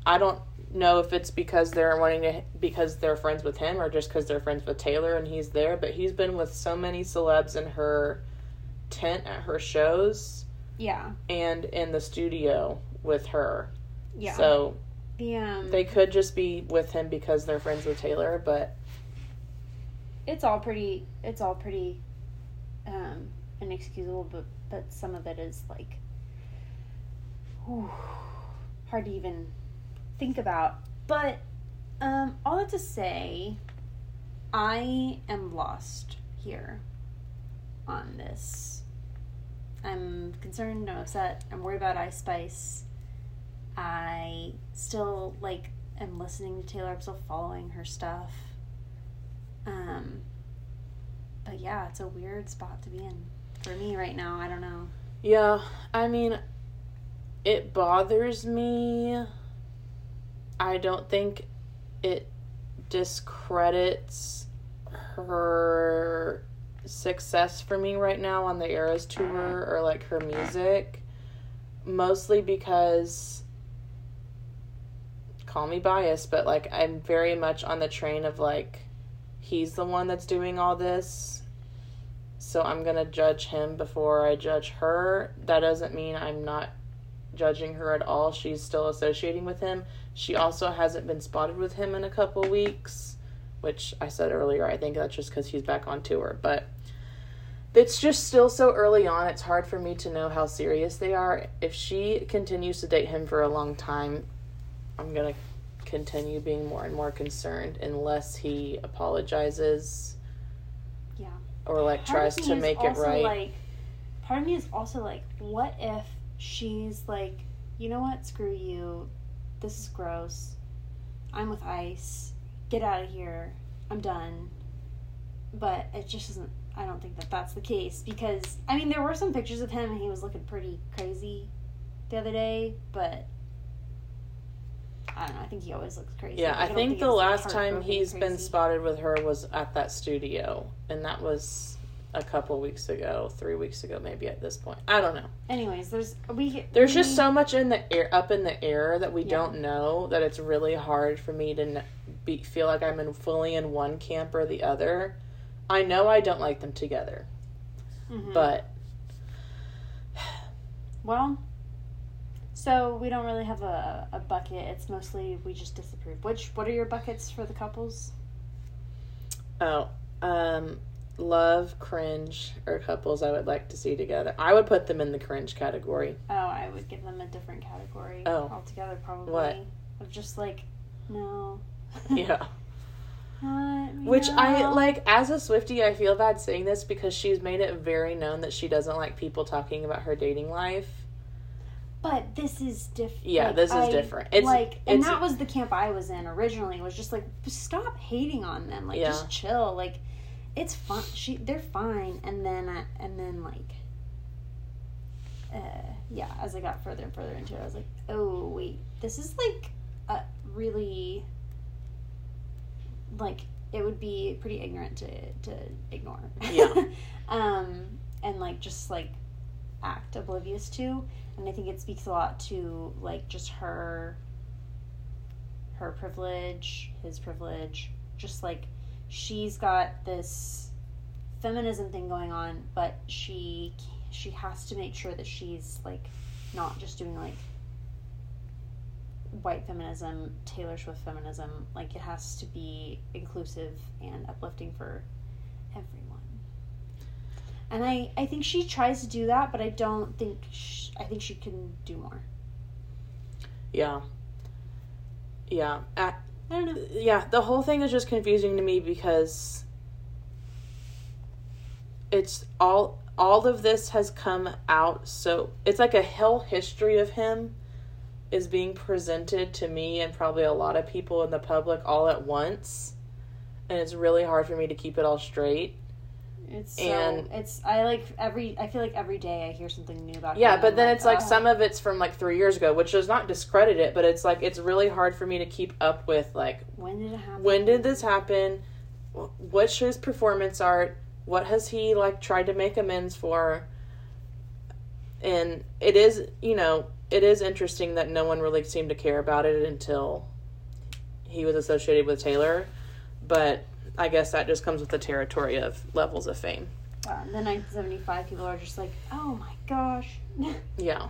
B: I don't know if it's because they're wanting to because they're friends with him or just because they're friends with Taylor and he's there. But he's been with so many celebs in her tent at her shows
A: yeah,
B: and in the studio with her.
A: yeah.
B: So
A: the um,
B: they could just be with him because they're friends with Taylor, but
A: it's all pretty it's all pretty um inexcusable but but some of it is like whew, hard to even think about. But um all that to say i am lost here on this. I'm concerned i'm upset i'm worried about ice spice. I still like am listening to taylor i'm still following her stuff um, but yeah, it's a weird spot to be in for me right now. I don't know.
B: Yeah, I mean, it bothers me. I don't think it discredits her success for me right now on the Eras tour or like her music. Mostly because, call me biased, but like I'm very much on the train of like, he's the one that's doing all this so I'm gonna judge him before I judge her. That doesn't mean I'm not judging her at all. She's still associating with him. She also hasn't been spotted with him in a couple weeks, which I said earlier. I think that's just because he's back on tour. But it's just still so early on. It's hard for me to know how serious they are. If she continues to date him for a long time, I'm gonna continue being more and more concerned unless he apologizes
A: Yeah.
B: or like
A: Part
B: tries to make it right.
A: Like, part of me is also like, what if she's like, you know what? Screw you. This is gross. I'm with Ice. Get out of here. I'm done. But it just isn't. I don't think that that's the case because I mean there were some pictures of him and he was looking pretty crazy the other day, but I don't know. I think he always looks crazy.
B: Yeah,
A: Like,
B: I
A: don't
B: think the last time he's been spotted with her was at that studio, and that was a couple weeks ago, three weeks ago, maybe at this point. I don't know.
A: Anyways, there's we.
B: There's
A: we-
B: just so much in the air, up in the air that we
A: Yeah.
B: don't know that it's really hard for me to be feel like I'm in fully in one camp or the other. I know I don't like them together,
A: Mhm.
B: but
A: Well, so we don't really have a, a bucket. It's mostly we just disapprove. Which what are your buckets for the couples?
B: oh, um, love, cringe, or couples I would like to see together. I would put them in the cringe category.
A: Oh, I would give them a different category
B: Oh.
A: altogether, probably.
B: What?
A: Of just like, no.
B: Yeah.
A: Not,
B: Which I like as a Swifty, I feel bad saying this because she's made it very known that she doesn't like people talking about her dating life.
A: But this is different.
B: Yeah, this is different. It's-
A: like, and
B: it's-
A: that was the camp I was in originally. Was just like, stop hating on them. Like,
B: Yeah.
A: just chill. Like, it's fun. She, they're fine. And then, uh, and then like, uh, yeah. As I got further and further into it, I was like, oh wait, this is like, a really, like, it would be pretty ignorant to to ignore.
B: Yeah.
A: um, and like just like act oblivious to and i think it speaks a lot to like just her her privilege his privilege. Just like she's got this feminism thing going on but she she has to make sure that she's like not just doing like white feminism taylor swift feminism. Like it has to be inclusive and uplifting for everyone and I, I think she tries to do that, but I don't think sh I think she can do more.
B: Yeah. Yeah. I,
A: I don't know.
B: yeah, the whole thing is just confusing to me because it's all all of this has come out so it's like a whole history of him is being presented to me and probably a lot of people in the public all at once and it's really hard for me to keep it all straight
A: It's so
B: And-
A: it's I like every I feel like every day I hear something new about. Him.
B: Yeah
A: but
B: then it's like
A: oh.
B: some of it's from like three years ago which does not discredit it but it's like it's really hard for me to keep up with like
A: When did it happen?
B: when did this happen what's his performance art what has he like tried to make amends for and it is you know it is interesting that no one really seemed to care about it until he was associated with taylor but i guess that just comes with the territory of levels of fame
A: Wow, the 1975 people are just like, oh my gosh.
B: yeah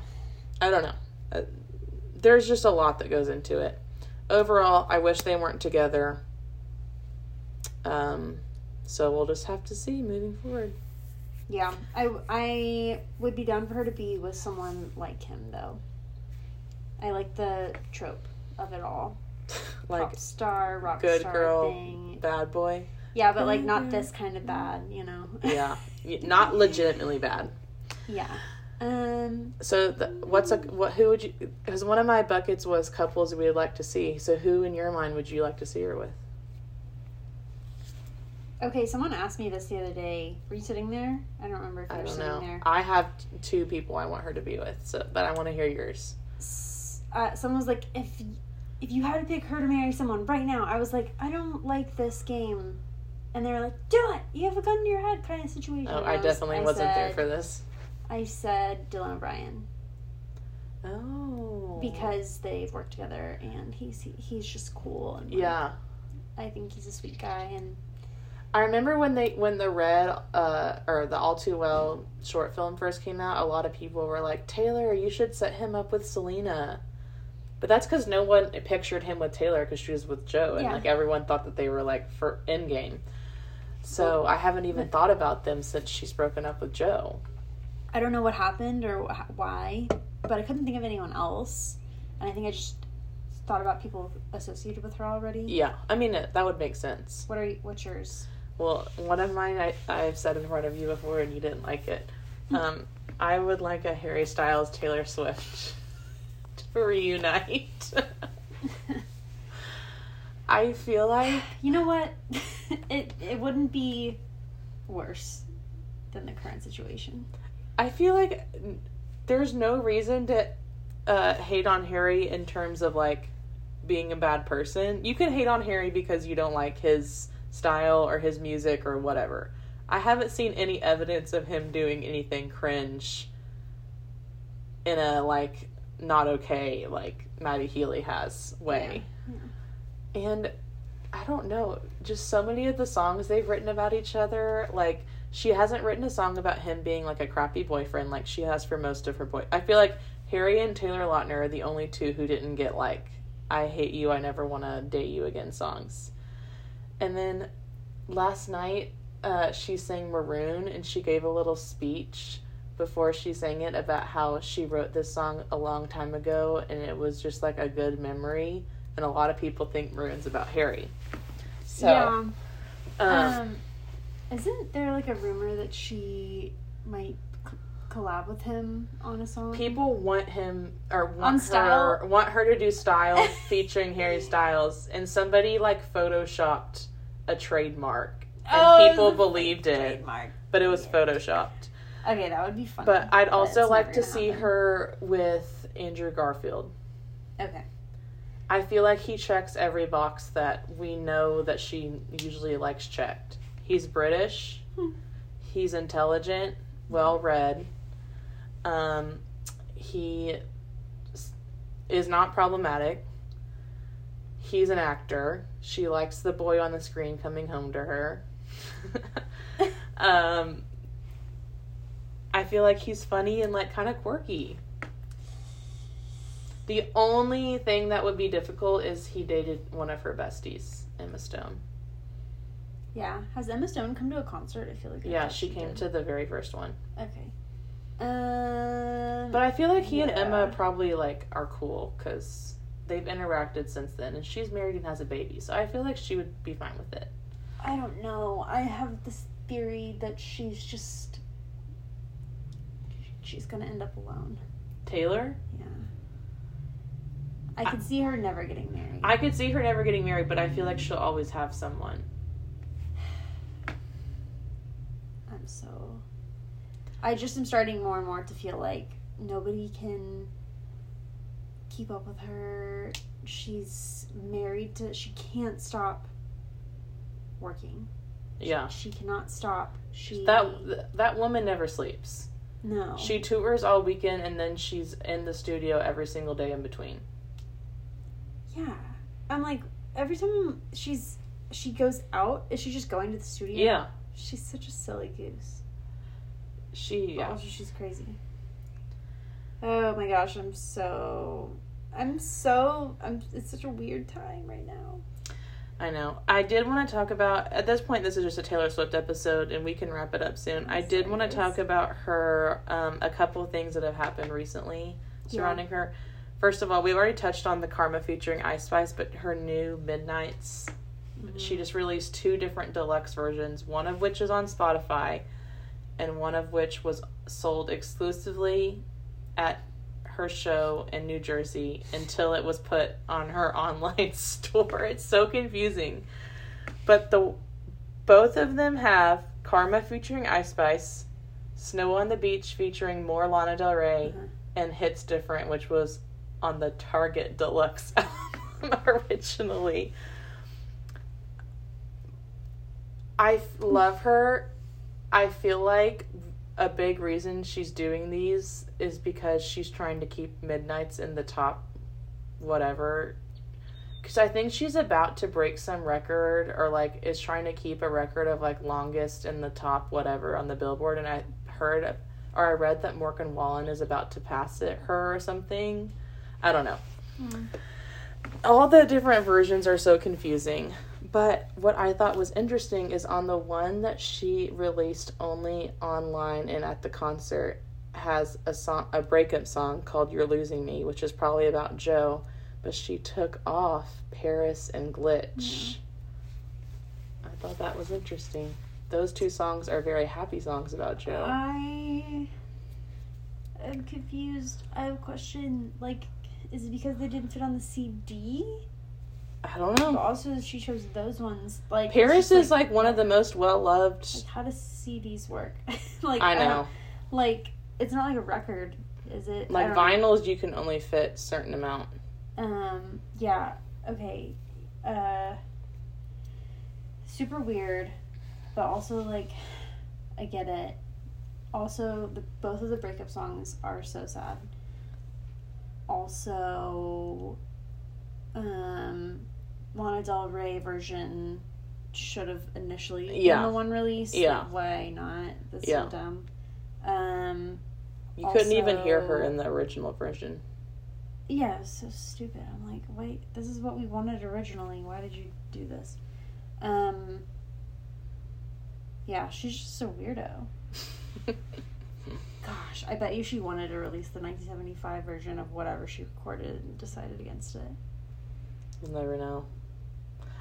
B: i don't know Uh, there's just a lot that goes into it overall i wish they weren't together um so we'll just have to see moving forward
A: yeah, I I would be down for her to be with someone like him though. I like the trope of it all.
B: Like
A: Pop star, rock
B: good
A: star
B: girl,
A: thing.
B: bad boy
A: Yeah, but like not this kind of bad, you know.
B: yeah not legitimately bad
A: yeah. Um.
B: so the, what's a what who would you because one of my buckets was couples we would like to see so who in your mind would you like to see her with
A: Okay, someone asked me this the other day. Were you sitting there? I don't remember if you
B: i
A: were sitting
B: know
A: there.
B: i have two people i want her to be with so but i want to hear yours
A: Uh, someone was like, if if you had to pick her to marry someone right now, I was like, I don't like this game. And they were like, do it. You have a gun to your head kind of situation.
B: oh
A: And
B: i
A: was-
B: definitely
A: I
B: wasn't there for this
A: I said Dylan O'Brien
B: oh
A: because they've worked together and he's he, he's just cool and
B: yeah
A: I think he's a sweet guy and
B: I remember when they when the red uh or the all too well short film first came out, a lot of people were like, "Taylor, you should set him up with Selena." But that's because no one pictured him with Taylor because she was with Joe, and
A: Yeah.
B: like everyone thought that they were like for Endgame. So I haven't even thought about them since she's broken up with Joe.
A: I don't know what happened or wh- why, but I couldn't think of anyone else, and I think I just thought about people associated with her already.
B: Yeah, I mean it, that would make sense.
A: What are you, what's yours?
B: Well, one of mine I I've said in front of you before, and you didn't like it. Um, I would like a Harry Styles Taylor Swift to reunite. I feel like
A: You know what? it it wouldn't be worse than the current situation.
B: I feel like there's no reason to uh, hate on Harry in terms of like being a bad person. You can hate on Harry because you don't like his style or his music or whatever. I haven't seen any evidence of him doing anything cringe in a like not okay like Matty Healy has way. And I don't know, just so many of the songs they've written about each other, like she hasn't written a song about him being like a crappy boyfriend like she has for most of her boy. I feel like Harry and Taylor Lautner are the only two who didn't get like I hate you, I never want to date you again songs. And then last night uh, she sang Maroon and she gave a little speech before she sang it about how she wrote this song a long time ago and it was just like a good memory. And a lot of people think Maroon's about Harry. So,
A: yeah.
B: um,
A: Um, isn't there like a rumor that she might c- collab with him on a song?
B: people want him or
A: On
B: want her
A: Style?
B: want her to do style featuring Harry Styles and somebody like photoshopped a trademark and
A: Oh,
B: people believed it
A: trademark.
B: but it was
A: Yeah.
B: photoshopped
A: Okay, that would be fun.
B: but I'd also like to see
A: happen.
B: her with Andrew Garfield
A: Okay.
B: I feel like he checks every box that we know that she usually likes checked he's British
A: Hmm.
B: he's intelligent well read um he is not problematic he's an actor she likes the boy on the screen coming home to her um i feel like he's funny and like kind of quirky the only thing that would be difficult is he dated one of her besties emma stone
A: Yeah. Has Emma Stone come to a concert? I feel like
B: yeah
A: thought
B: she came
A: did.
B: to the very first one
A: Okay. Um.
B: But I feel like he and Emma probably like are cool because they've interacted since then, and she's married and has a baby, so I feel like she would be fine with it.
A: I don't know. I have this theory that she's just she's gonna end up alone.
B: Taylor,
A: Yeah. I could see her never getting married.
B: I could see her never getting married, but I feel like she'll always have someone.
A: I'm so. I just am starting more and more to feel like nobody can keep up with her. She's married to. She can't stop working.
B: Yeah,
A: She cannot stop. She
B: that that woman never sleeps.
A: No.
B: She tours all weekend, and then she's in the studio every single day in between.
A: yeah. I'm like every time she's she goes out. Is she just going to the studio?
B: Yeah,
A: She's such a silly goose.
B: she yeah.
A: Also, she's crazy. Oh my gosh, I'm so. I'm so. I'm. It's such a weird time right now.
B: I know. I did want to talk about at this point. This is just a Taylor Swift episode, and we can wrap it up soon. I did want to talk about her. Um, a couple things that have happened recently surrounding her. First of all, we've already touched on the Karma featuring Ice Spice, but her new Midnights. She just released two different deluxe versions, one of which is on Spotify, and one of which was sold exclusively at her show in New Jersey until it was put on her online store. It's so confusing. But the both of them have Karma featuring Ice Spice, Snow on the Beach featuring more Lana Del Rey,
A: Uh-huh.
B: and Hits Different, which was on the Target Deluxe album originally. I f- love her. I feel like a big reason she's doing these is because she's trying to keep Midnights in the top whatever. Because I think she's about to break some record or like is trying to keep a record of like longest in the top whatever on the billboard. And I heard or I read that Morgan Wallen is about to pass it her or something. I don't know.
A: Hmm.
B: All the different versions are so confusing. But what I thought was interesting is on the one that she released only online and at the concert has a song a breakup song called You're Losing Me, which is probably about Joe, but she took off Paris and Glitch. Mm-hmm. I thought that was interesting. Those two songs are very happy songs about Joe.
A: I am confused. I have a question. Like, is it because they didn't fit on the CD?
B: I don't
A: But
B: know.
A: also, she chose those ones. Like,
B: Paris is like one of the most well loved.
A: Like, how does CDs work? like,
B: I know.
A: like, it's not like a record, is it?
B: Like
A: don't know.
B: vinyls, you can only fit certain amount.
A: Um, yeah, okay. Uh, super weird, but also, like, I get it. Also, the, both of the breakup songs are so sad. Also, um, Lana Del Rey version should have initially
B: Yeah.
A: been the one released.
B: Yeah.
A: Why not? That's
B: Yeah.
A: so dumb. Um,
B: You couldn't even hear her in the original version.
A: Yeah, it was so stupid. I'm like, wait, this is what we wanted originally. Why did you do this? Um Yeah, she's just a weirdo. Gosh, I bet you she wanted to release the 1975 version of whatever she recorded and decided against it.
B: You'll never know.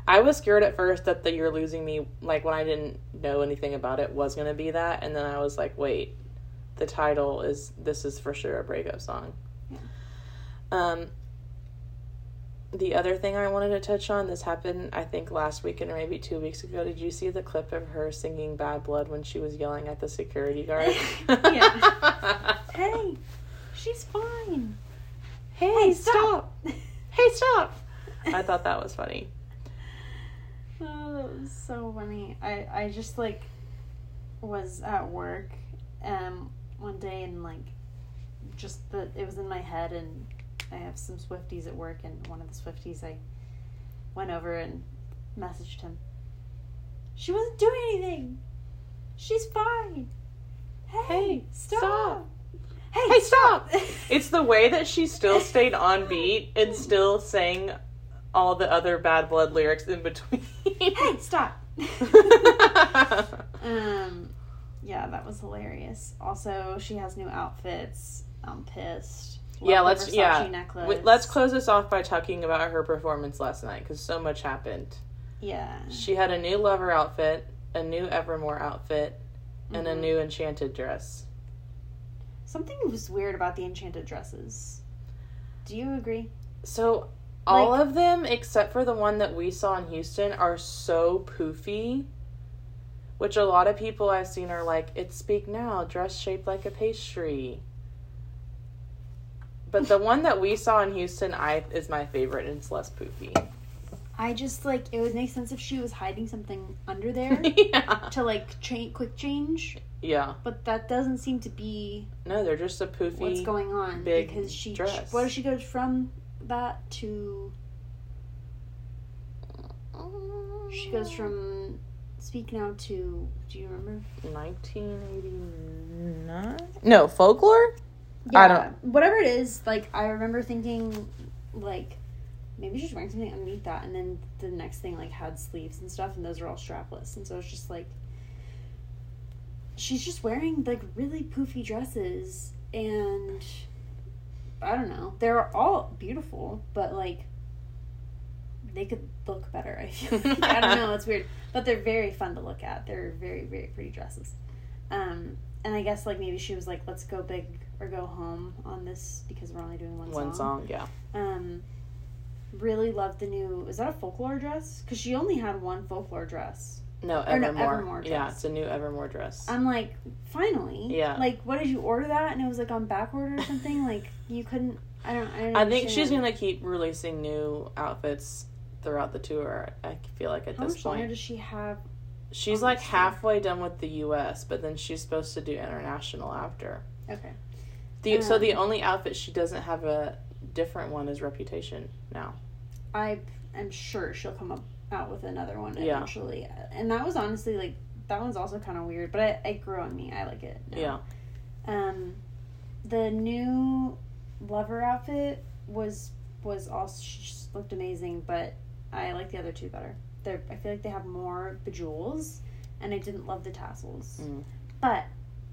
B: I was scared at first that the You're Losing Me, like when I didn't know anything about it, was going to be that. And then I was like, wait, the title is This is for sure a breakup song.
A: Yeah.
B: Um, the other thing I wanted to touch on, this happened, I think, last weekend or maybe two weeks ago. Did you see the clip of her singing Bad Blood when she was yelling at the security guard?
A: Yeah. Hey, she's fine.
B: hey,
A: Hey,
B: stop!
A: stop.
B: hey, stop! I thought that was funny.
A: Oh, that was so funny. I I just like was at work um one day and like just the it was in my head and I have some Swifties at work and one of the Swifties I went over and messaged him. She wasn't doing anything. She's fine. Hey,
B: Hey,
A: stop.
B: stop.
A: Hey,
B: Hey, stop! It's the way that she still stayed on beat and still sang all the other Bad Blood lyrics in between.
A: hey, stop. Um, yeah, that was hilarious. Also, she has new outfits. I'm pissed. Love
B: yeah, let's yeah.
A: necklace.
B: Let's close this off by talking about her performance last night because so much happened.
A: Yeah,
B: She had a new lover outfit, a new Evermore outfit, and a
A: Mhm.
B: new enchanted dress.
A: something was weird about the enchanted dresses. Do you agree?
B: So all
A: Like-
B: of them except for the one that we saw in Houston are so poofy. Which a lot of people I've seen are like, it's speak now, dress shaped like a pastry. But the one that we saw in Houston I is my favorite and it's less poofy.
A: I just like it would make sense if she was hiding something under there
B: yeah.
A: to like cha- quick change,
B: Yeah.
A: but that doesn't seem to be
B: No, they're just a poofy
A: what's going on
B: big
A: because she
B: dress.
A: what does she go from that to she goes from speak now to do you remember
B: 1989? No, folklore? I don't-
A: whatever it is like i remember thinking like maybe she's wearing something underneath that and then the next thing like had sleeves and stuff and those are all strapless and so it's just like she's just wearing like really poofy dresses and i don't know they're all beautiful but like they could look better i feel like. I don't know it's weird. But they're very fun to look at. They're very very pretty dresses. Um and i guess like maybe she was like let's go big or go home on this because we're only doing one,
B: One song, yeah.
A: um really loved the new is that a folklore dress? Because she only had one folklore dress.
B: No,
A: Or no,
B: Evermore.
A: Evermore
B: yeah, it's a new Evermore dress.
A: i'm like finally?
B: Yeah.
A: like what did you order that? And it was like on back order or something? Like you couldn't i don't i, don't
B: I think she's gonna keep releasing new outfits throughout the tour. I feel like at
A: how
B: this
A: much longer
B: point,
A: does she have
B: she's like halfway done with the U.S., but then she's supposed to do international after.
A: okay
B: The so the
A: Um.
B: only outfit she doesn't have a different one is Reputation now.
A: i am sure she'll come up out with another one
B: Yeah.
A: eventually and that was honestly like that one's also kind of weird but I, it grew on me i like it now.
B: Yeah,
A: Um, the new lover outfit was was also she just looked amazing, but I like the other two better. They're I feel like they have more bejewels, and I didn't love the tassels,
B: Mm.
A: but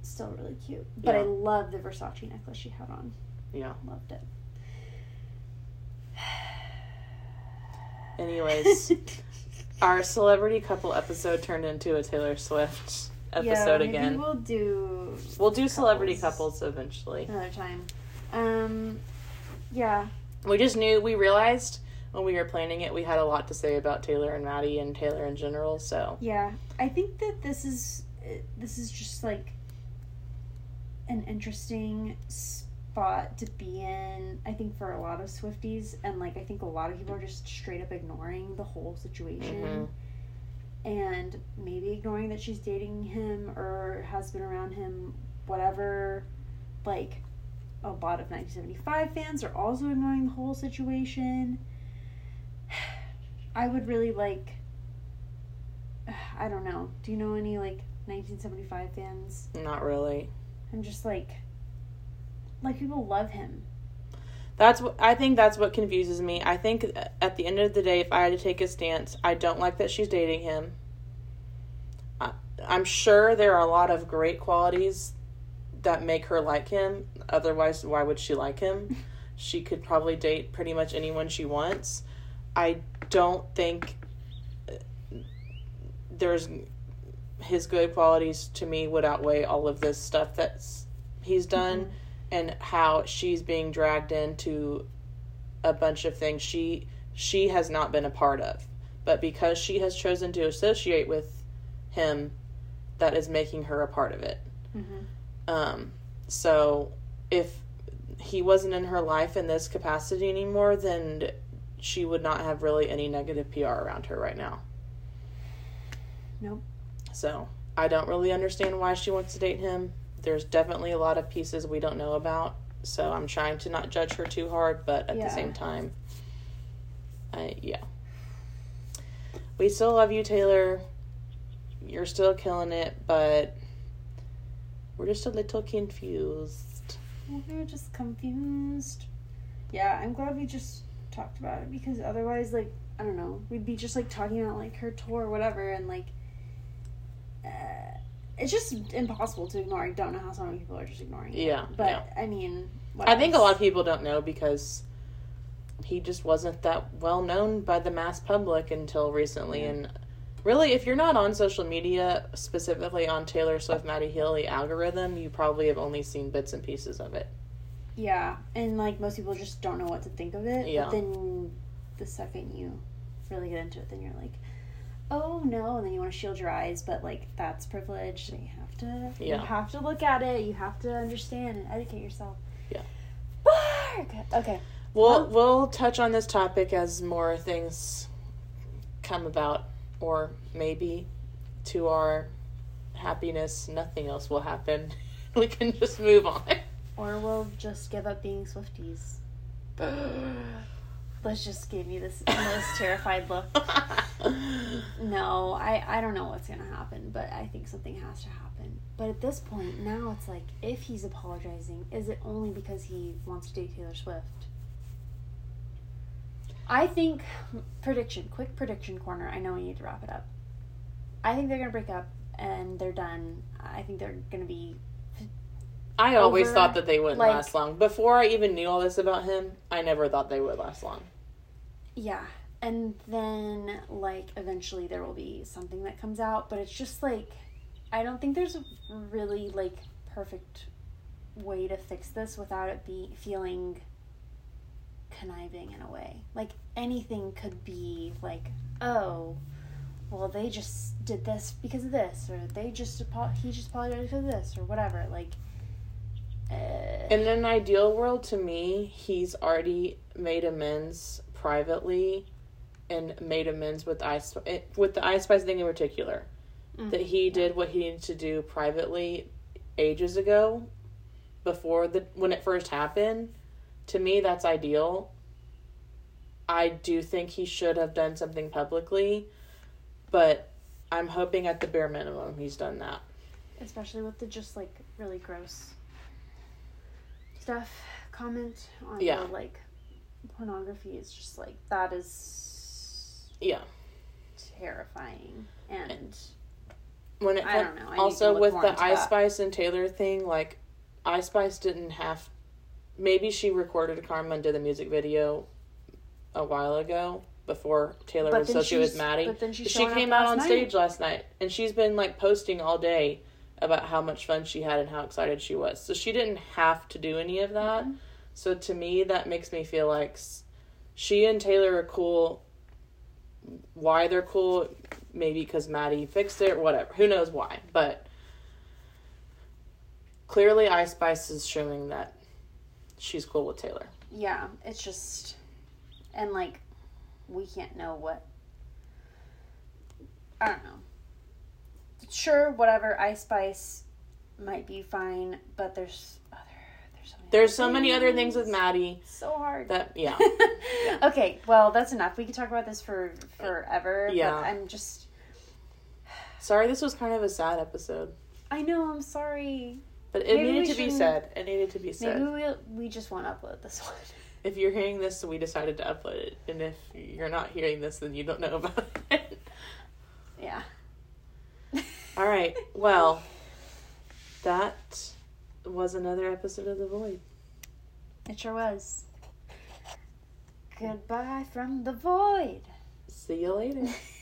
A: still really cute. But I love the Versace necklace she had on.
B: yeah.
A: Loved it.
B: Anyways, our celebrity couple episode turned into a Taylor Swift episode
A: yeah, maybe
B: again.
A: We'll do
B: We'll do celebrity
A: couples.
B: couples eventually.
A: another time. Um, yeah,
B: We just knew, we realized when we were planning it, we had a lot to say about Taylor and Matty and Taylor in general. So,
A: Yeah, I think that this is this is just like an interesting spot to be in. I think for a lot of Swifties, and like I think a lot of people are just straight up ignoring the whole situation, mm-hmm. and maybe ignoring that she's dating him or has been around him, whatever. Like a lot of 1975 fans are also ignoring the whole situation. I would really like I don't know. Do you know any like 1975 fans?
B: not really.
A: I'm just like like people love him.
B: That's what I think. That's what confuses me. I think uh, at the end of the day, if I had to take a stance, I don't like that she's dating him. I, I'm sure there are a lot of great qualities that make her like him. Otherwise, why would she like him? She could probably date pretty much anyone she wants. I don't think there's his good qualities to me would outweigh all of this stuff that's he's done
A: Mm-hmm.
B: and how she's being dragged into a bunch of things she she has not been a part of but because she has chosen to associate with him that is making her a part of it
A: Mhm.
B: um so if he wasn't in her life in this capacity anymore then she would not have really any negative PR around her right now
A: Nope.
B: so I don't really understand why she wants to date him. There's definitely a lot of pieces we don't know about. So I'm trying to not judge her too hard, but at
A: Yeah.
B: the same time, I yeah. We still love you, Taylor. You're still killing it, but we're just a little confused.
A: We're just confused. Yeah, I'm glad we just talked about it because otherwise, like, I don't know, we'd be just like talking about like her tour or whatever, and like, uh, it's just impossible to ignore. I don't know how so many people are just ignoring it.
B: Yeah,
A: but
B: yeah.
A: I mean,
B: I think a lot of people don't know because he just wasn't that well known by the mass public until recently.
A: Yeah.
B: And really, if you're not on social media, specifically on Taylor Swift, Matty Healy algorithm, you probably have only seen bits and pieces of it.
A: Yeah, and like most people just don't know what to think of it.
B: Yeah.
A: But then the second you really get into it, then you're like, oh no, and then you want to shield your eyes, but like that's privilege. and You have to,
B: yeah.
A: you have to look at it. You have to understand and educate yourself.
B: Yeah.
A: Bark! Okay.
B: We'll
A: Well-
B: we'll touch on this topic as more things come about, or maybe to our happiness, nothing else will happen. we can just move on.
A: Or we'll just give up being Swifties. Let's just give you this most terrified look. No, I, I don't know what's gonna happen, but I think something has to happen. But at this point, now it's like, if he's apologizing, is it only because he wants to date Taylor Swift? I think prediction, quick prediction corner. I know we need to wrap it up. I think they're gonna break up and they're done. I think they're gonna be
B: I always
A: over,
B: thought that they wouldn't
A: like-
B: last long. Before I even knew all this about him, I never thought they would last long.
A: Yeah. And then, like, eventually there will be something that comes out, but it's just like, I don't think there's a really, like, perfect way to fix this without it be feeling conniving in a way. Like, anything could be, like, oh, well, they just did this because of this, or they just, he just apologized of this, or whatever. Like,
B: In an ideal world, to me, he's already made amends privately and made amends with Ice with the Ice Spice thing in particular.
A: Mhm.
B: That he did what he needed to do privately ages ago, before the when it first happened. To me, that's ideal. I do think he should have done something publicly, but I'm hoping at the bare minimum he's done that.
A: especially with the just like really gross stuff comment on
B: Yeah.
A: like pornography is just like that is
B: Yeah.
A: terrifying and
B: when it
A: I don't know. I
B: also with the Ice Spice and Taylor thing, like Ice Spice didn't have. Maybe she recorded Karma and did the music video a while ago before Taylor
A: But
B: was associated with Matty.
A: but then
B: she
A: up
B: came out on
A: night.
B: stage last night, and she's been like posting all day about how much fun she had and how excited she was. So she didn't have to do any of that.
A: Mm-hmm.
B: So to me, that makes me feel like she and Taylor are cool. Why they're cool, maybe because Matty fixed it or whatever. Who knows why? But clearly, Ice Spice is showing that she's cool with Taylor.
A: yeah it's just and like we can't know what i don't know sure whatever ice spice might be fine but there's other there's so many
B: There's
A: other
B: so many other things with Matty
A: so hard
B: that yeah.
A: okay, well, that's enough. We could talk about this for forever.
B: Yeah.
A: But I'm just.
B: Sorry, this was kind of a sad episode,
A: I know. I'm sorry.
B: but it
A: Maybe
B: needed to be said. It needed to be said.
A: Maybe we we just won't upload this one.
B: If you're hearing this, we decided to upload it, and if you're not hearing this, then you don't know about it.
A: yeah.
B: All right. Well, that was another episode of The Void.
A: It sure was. Goodbye from the void.
B: See you later.